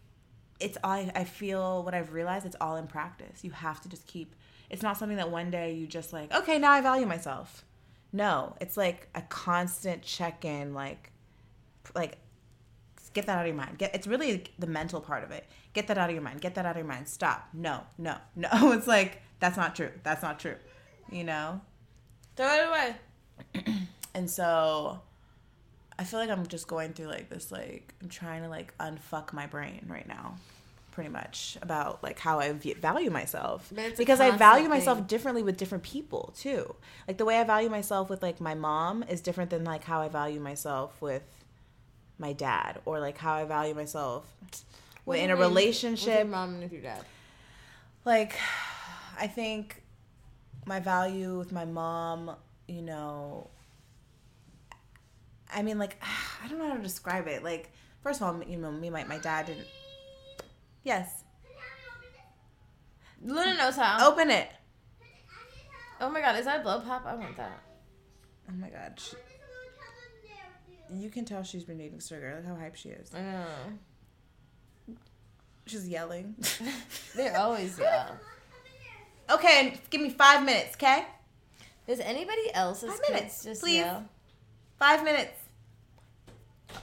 it's all I feel what I've realized it's all in practice. You have to just keep it's not something that one day you just like, okay, now I value myself. No, it's like a constant check-in like like get that out of your mind. Get it's really the mental part of it. Get that out of your mind. Get that out of your mind. Stop. No, no, no. It's like that's not true. That's not true. You know? Throw it away. And so I feel like I'm just going through like this like I'm trying to like unfuck my brain right now pretty much about like how I value myself But it's a because I value myself differently with different people too. Like the way I value myself with like my mom is different than like how I value myself with my dad or like how I value myself What in a mean With relationship your mom and with your dad. like i think my value with my mom you know i mean like i don't know how to describe it like first of all you know me my, my dad didn't yes Luna knows how. open it Oh my god, is that a blow pop? I want that. oh my god she, you can tell she's been eating sugar look how hype she is I know. she's yelling They're always yeah. okay give me five minutes okay Does anybody else's Five minutes, just please. yell? Five minutes.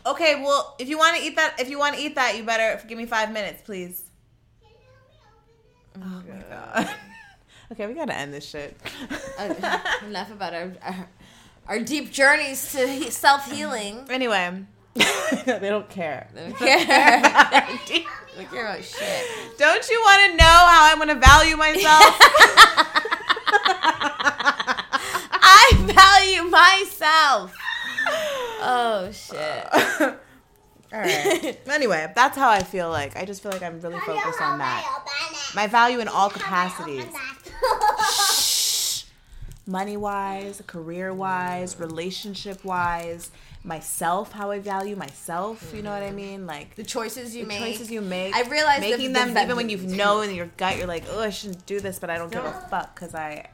Okay, well, if you want to eat that, if you want to eat that, you better give me five minutes, please. Oh my oh god. okay, we gotta end this shit. Enough about our, our our deep journeys to self healing. anyway, they don't care. They Don't care. Don't care about shit. Don't you want to know how I'm gonna value myself? I value myself. Oh shit. All right. Anyway, that's how I feel like. I just feel like I'm really focused on that. My value in all capacities. money wise, career wise, relationship wise, myself, how I value myself. You know what I mean? Like The choices you the make. choices you make. I realize making the them va- even when you know in your gut you're like, oh, I shouldn't do this, but I don't give a fuck because I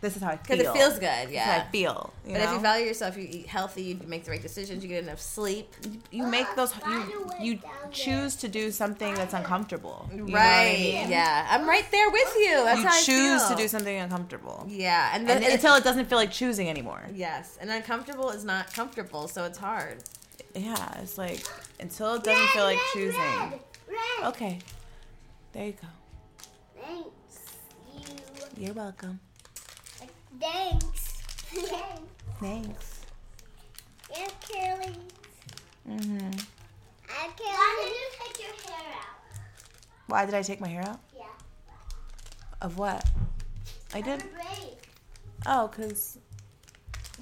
this is how I feel. Because it feels good, This how yeah. I feel. You but if you value yourself, you eat healthy, you make the right decisions, you get enough sleep. you make those you you choose to do something that's uncomfortable. You know what I right. mean? Yeah. I'm right there with you. That's You how I choose to do something uncomfortable. Yeah. And, then And until it doesn't feel like choosing anymore. Yes. And uncomfortable is not comfortable, so it's hard. Yeah, it's like until it doesn't feel like choosing. Red, red. Okay. There you go. Thanks. You. You're welcome. Thanks. Thanks. Thanks. Yeah, Kelly. Mhm. I Kelly. Why did you take your hair out? Why did I take my hair out? Yeah. Of what? I did. Great. Oh, cause,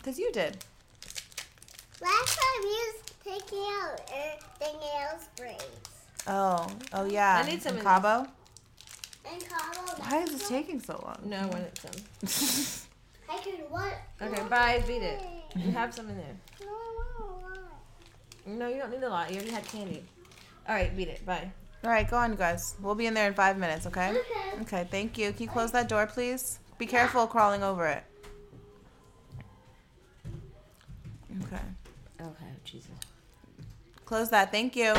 cause you did. Last time you was taking out everything else braids. Oh, oh yeah. I need some In in Cabo. And Carlo. Why is this taking so long? No, when it's done. I can what? Okay, bye. Beat it. You have some in there. No, I want a lot. No, you don't need a lot. You already had candy. All right, beat it. Bye. All right, go on, you guys. We'll be in there in five minutes, okay? Okay. Okay, thank you. Can you close that door, please? Be careful crawling over it. Okay. Okay, Jesus. Close that. Thank you.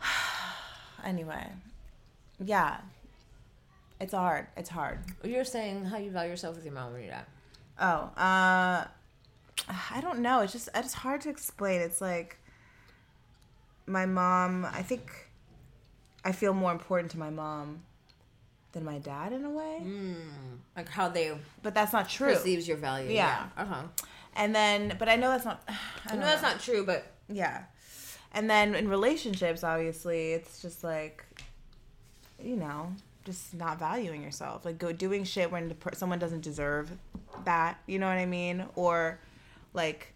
anyway, yeah. It's hard. It's hard. You're saying how you value yourself with your mom when you're at. Oh, uh, I don't know. It's just it's hard to explain. It's like my mom. I think I feel more important to my mom than my dad in a way, Mm, like how they but that's not true. perceives your value. Yeah. Uh huh. And then, but I know that's not. I I don't know that's not true, but Yeah. And then in relationships, obviously, it's just like, you know, just not valuing yourself. Like go doing shit when someone doesn't deserve that. You know what I mean? Or like,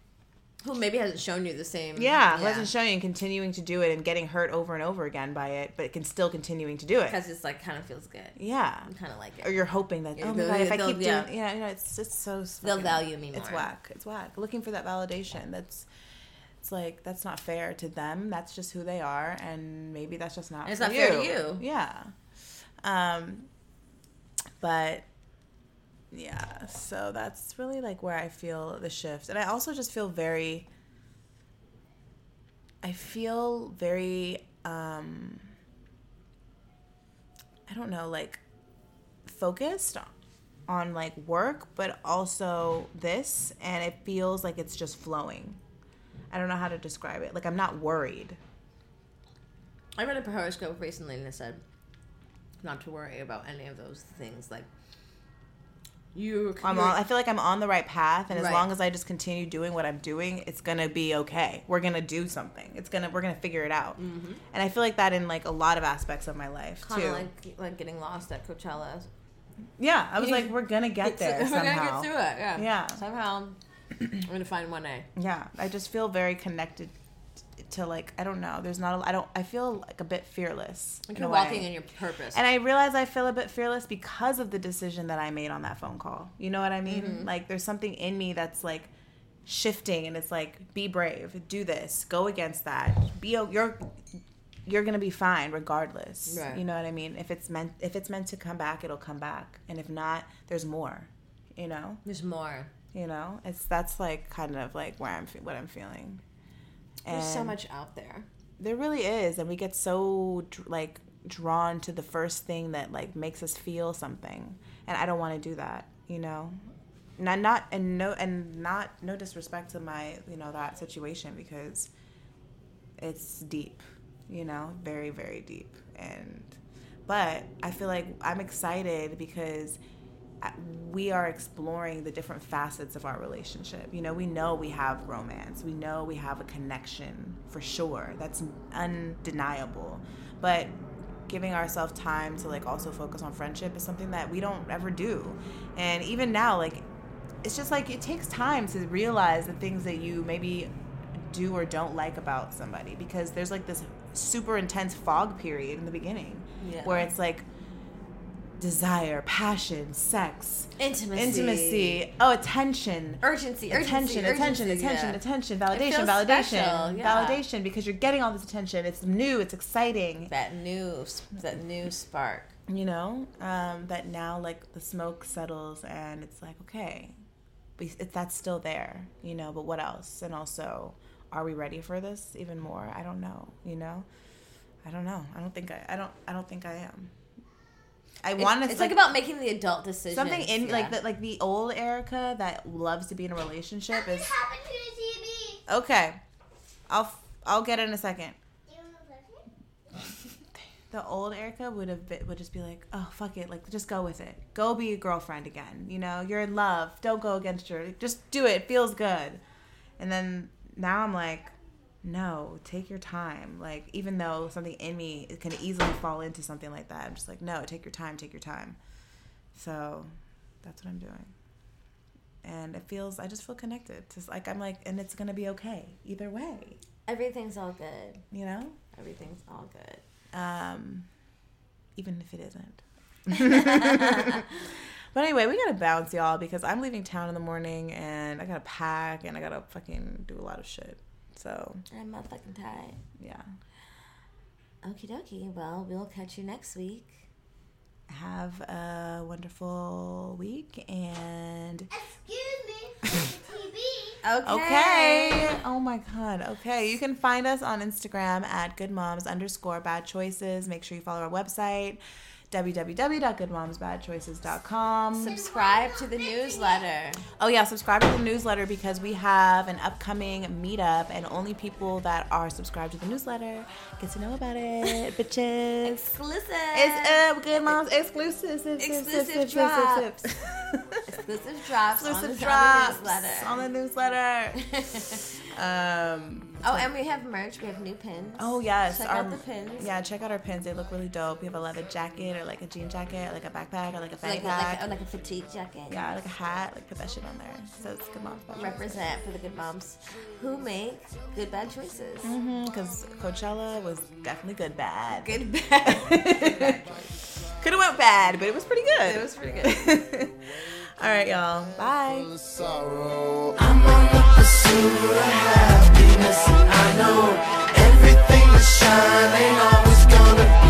who maybe hasn't shown you the same. yeah, who hasn't shown you and continuing to do it and getting hurt over and over again by it, but can still continuing to do it. because it's like kind of feels good. Yeah. You kind of like it Or you're hoping that Yeah, oh my god if I keep yeah. doing yeah you know it's it's so They'll value me more. it's whack it's whack looking for that validation that's it's like that's not fair to them that's just who they are and maybe that's just not And it's not fair to you. yeah um but yeah so that's really like where I feel the shift and I also just feel very I feel very um I don't know like focused on like work but also this and it feels like it's just flowing. I don't know how to describe it. Like I'm not worried. I read a horoscope recently and it said not to worry about any of those things. Like you, I'm on, I feel like I'm on the right path and as Right. long as I just continue doing what I'm doing, it's going to be okay. We're going to do something. It's going to we're going to figure it out. Mm-hmm. And I feel like that in like a lot of aspects of my life kind too. like like getting lost at Coachella. yeah, I was You- like we're going to get there We're somehow. gonna get through it. Yeah. Yeah. Somehow, I'm gonna find one A. yeah i just feel very connected to like i don't know. There's not a, i don't i feel like a bit fearless Like you're walking in your purpose. and i realize i feel a bit fearless because of the decision that i made on that phone call. You know what i mean? Mm-hmm. like there's something in me that's like shifting and it's like be brave do this go against that be you're you're gonna be fine regardless. Right. you know what i mean? If it's meant if it's meant to come back it'll come back. And if not there's more you know? There's more. you know? It's that's like kind of like where i'm fe- what i'm feeling There's so much out there. there really is and we get so like drawn to the first thing that like makes us feel something and i don't want to do that you know not not and no and not no disrespect to my you know that situation because it's deep you know very very deep and but i feel like i'm excited because we are exploring the different facets of our relationship. You know, we know we have romance. We know we have a connection for sure. That's undeniable. But giving ourselves time to like also focus on friendship is something that we don't ever do. And even now like it's just like it takes time to realize the things that you maybe do or don't like about somebody because there's like this super intense fog period in the beginning Yeah. where it's like desire, passion, sex, Intimacy. intimacy, oh, attention. Urgency. Attention, urgency, attention, urgency, attention, yeah. attention, validation, validation, yeah. validation, because you're getting all this attention. It's new, it's exciting. That new, that new spark. you know um, that now like the smoke settles and it's like okay but it, that's still there you know but what else and also are we ready for this even more i don't know you know i don't know i don't think i, I don't i don't think i am i want to it's like, about making the adult decision. something in like the, like the old erica that loves to be in a relationship What is happened to the TV? okay i'll f- i'll get in a second Do you want to play it? the old Erica would have been, would just be like, oh fuck it, like just go with it, go be a girlfriend again. You know, you're in love. Don't go against your, just do it. It feels good. And then now I'm like, no, take your time. Like even though something in me can easily fall into something like that, I'm just like, no, take your time, take your time. So that's what I'm doing. And it feels, I just feel connected. Just like I'm like, and it's gonna be okay either way. Everything's all good. You know. Everything's all good. um, even if it isn't. but anyway, we gotta bounce, y'all, because I'm leaving town in the morning and I gotta pack and I gotta fucking do a lot of shit. So I'm motherfucking tired. yeah, Okie dokie. Well, we'll catch you next week. have a wonderful week and Excuse me, TV. Okay. okay. Oh my god. Okay, you can find us on Instagram at goodmoms underscore bad choices. Make sure you follow our website www.goodmomsbadchoices.com. Subscribe to the newsletter. Oh yeah, subscribe to the newsletter because we have an upcoming meetup, and only people that are subscribed to the newsletter get to know about it, bitches. Exclusive. It's uh, good moms exclusive, Exclusive drops. Exclusive drops. exclusive drops On the newsletter. on the newsletter. um. Oh, and we have merch. We have new pins. Oh yes, Check our- out the pins. Yeah, check out our pins. They look really dope. We have a leather jacket or like a jean jacket, or like a backpack or like a Like, backpack. like, like a fatigue jacket. yeah, like a hat. Like put that shit on there. So it's good moms. Represent for the good moms who make good bad choices. Mm-hmm, because Coachella was definitely good bad. Good bad. Could have went bad, but it was pretty good. it was pretty good. All right, y'all. Bye pursuit happiness I know. Everything that shine ain't always gonna